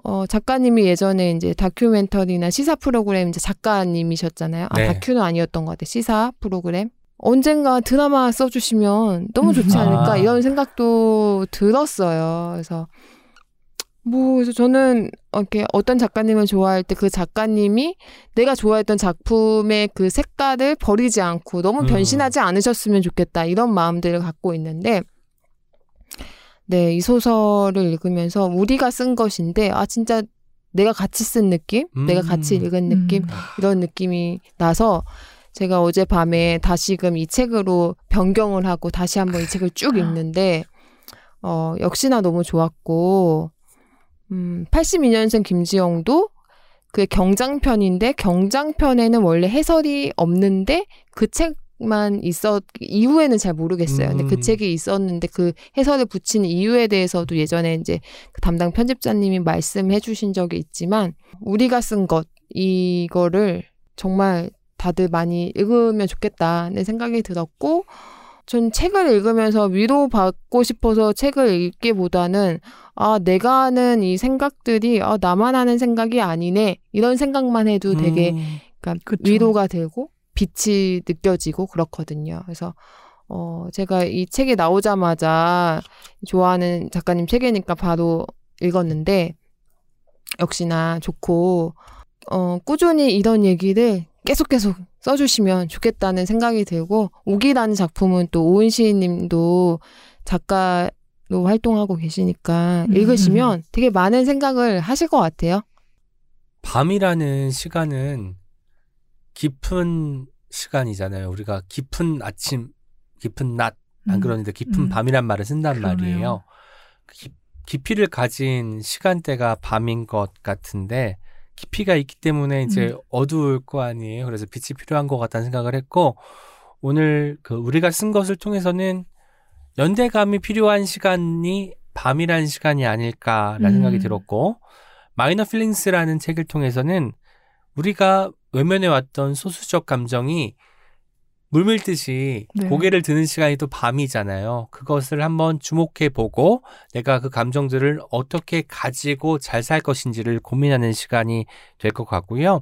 어 작가님이 예전에 이제 다큐멘터리나 시사 프로그램 이제 작가님이셨잖아요. 아 네. 다큐는 아니었던 것 같아. 시사 프로그램. 언젠가 드라마 써주시면 너무 좋지 않을까 아. 이런 생각도 들었어요. 그래서 뭐 그래서 저는 이렇게 어떤 작가님을 좋아할 때 그 작가님이 내가 좋아했던 작품의 그 색깔을 버리지 않고 너무 음. 변신하지 않으셨으면 좋겠다 이런 마음들을 갖고 있는데 네, 이 소설을 읽으면서 우리가 쓴 것인데 아 진짜 내가 같이 쓴 느낌, 음. 내가 같이 읽은 느낌 음. 이런 느낌이 나서 제가 어제 밤에 다시금 이 책으로 변경을 하고 다시 한번 이 책을 쭉 읽는데 어 역시나 너무 좋았고 음 82년생 김지영도 그 경장편인데 경장편에는 원래 해설이 없는데 그 책만 있었 이후에는 잘 모르겠어요. 근데 그 음. 책이 있었는데 그 해설을 붙인 이유에 대해서도 예전에 이제 그 담당 편집자님이 말씀해 주신 적이 있지만 우리가 쓴 것 이거를 정말 다들 많이 읽으면 좋겠다는 생각이 들었고 전 책을 읽으면서 위로받고 싶어서 책을 읽기보다는 아 내가 하는 이 생각들이 아 나만 하는 생각이 아니네 이런 생각만 해도 되게 음. 그러니까 그쵸. 위로가 되고 빛이 느껴지고 그렇거든요. 그래서 어 제가 이 책이 나오자마자 좋아하는 작가님 책이니까 바로 읽었는데 역시나 좋고 어 꾸준히 이런 얘기를 계속 계속 써주시면 좋겠다는 생각이 들고 옥이라는 작품은 또 오은 시인님도 작가로 활동하고 계시니까 음. 읽으시면 되게 많은 생각을 하실 것 같아요. 밤이라는 시간은 깊은 시간이잖아요. 우리가 깊은 아침, 깊은 낮, 안 음. 그러는데 깊은 음. 밤이란 말을 쓴단 그러네요. 말이에요. 깊- 깊이를 가진 시간대가 밤인 것 같은데 깊이가 있기 때문에 이제 음. 어두울 거 아니에요. 그래서 빛이 필요한 것 같다는 생각을 했고 오늘 그 우리가 쓴 것을 통해서는 연대감이 필요한 시간이 밤이라는 시간이 아닐까라는 음. 생각이 들었고 Minor Feelings라는 책을 통해서는 우리가 외면해 왔던 소수적 감정이 물밀듯이 네. 고개를 드는 시간이 또 밤이잖아요. 그것을 한번 주목해 보고 내가 그 감정들을 어떻게 가지고 잘 살 것인지를 고민하는 시간이 될 것 같고요.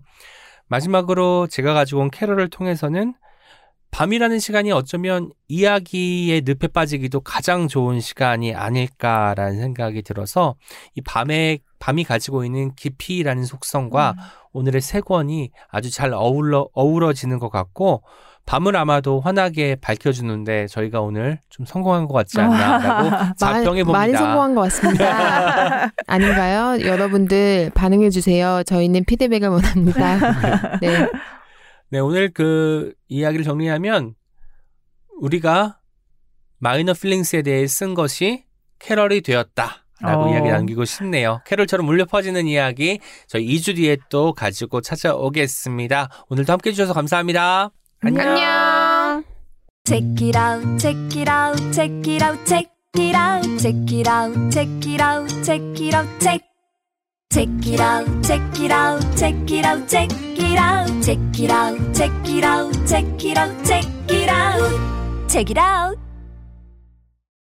마지막으로 제가 가지고 온 캐럴을 통해서는 밤이라는 시간이 어쩌면 이야기의 늪에 빠지기도 가장 좋은 시간이 아닐까라는 생각이 들어서 이 밤에 밤이 가지고 있는 깊이라는 속성과 음. 오늘의 세 권이 아주 잘 어울러 어우러지는 것 같고 밤을 아마도 환하게 밝혀주는데 저희가 오늘 좀 성공한 것 같지 않나라고 자평해 (laughs) 봅니다. 많이 성공한 것 같습니다. (laughs) 아닌가요? 여러분들 반응해 주세요. 저희는 피드백을 원합니다. (laughs) 네. 네, 오늘 그 이야기를 정리하면 우리가 마이너 필링스에 대해 쓴 것이 캐럴이 되었다. 라고 어. 이야기 남기고 싶네요. 캐럴처럼 울려 퍼지는 이야기 저희 2주 뒤에 또 가지고 찾아오겠습니다. 오늘도 함께 해주셔서 감사합니다. 안녕. Check it out, check it out, check it out, check it out, check it out, check it out, check it out, check. Check it out, check it out, check it out, check it out, check it out, check it out, check it out, check it out, check it out.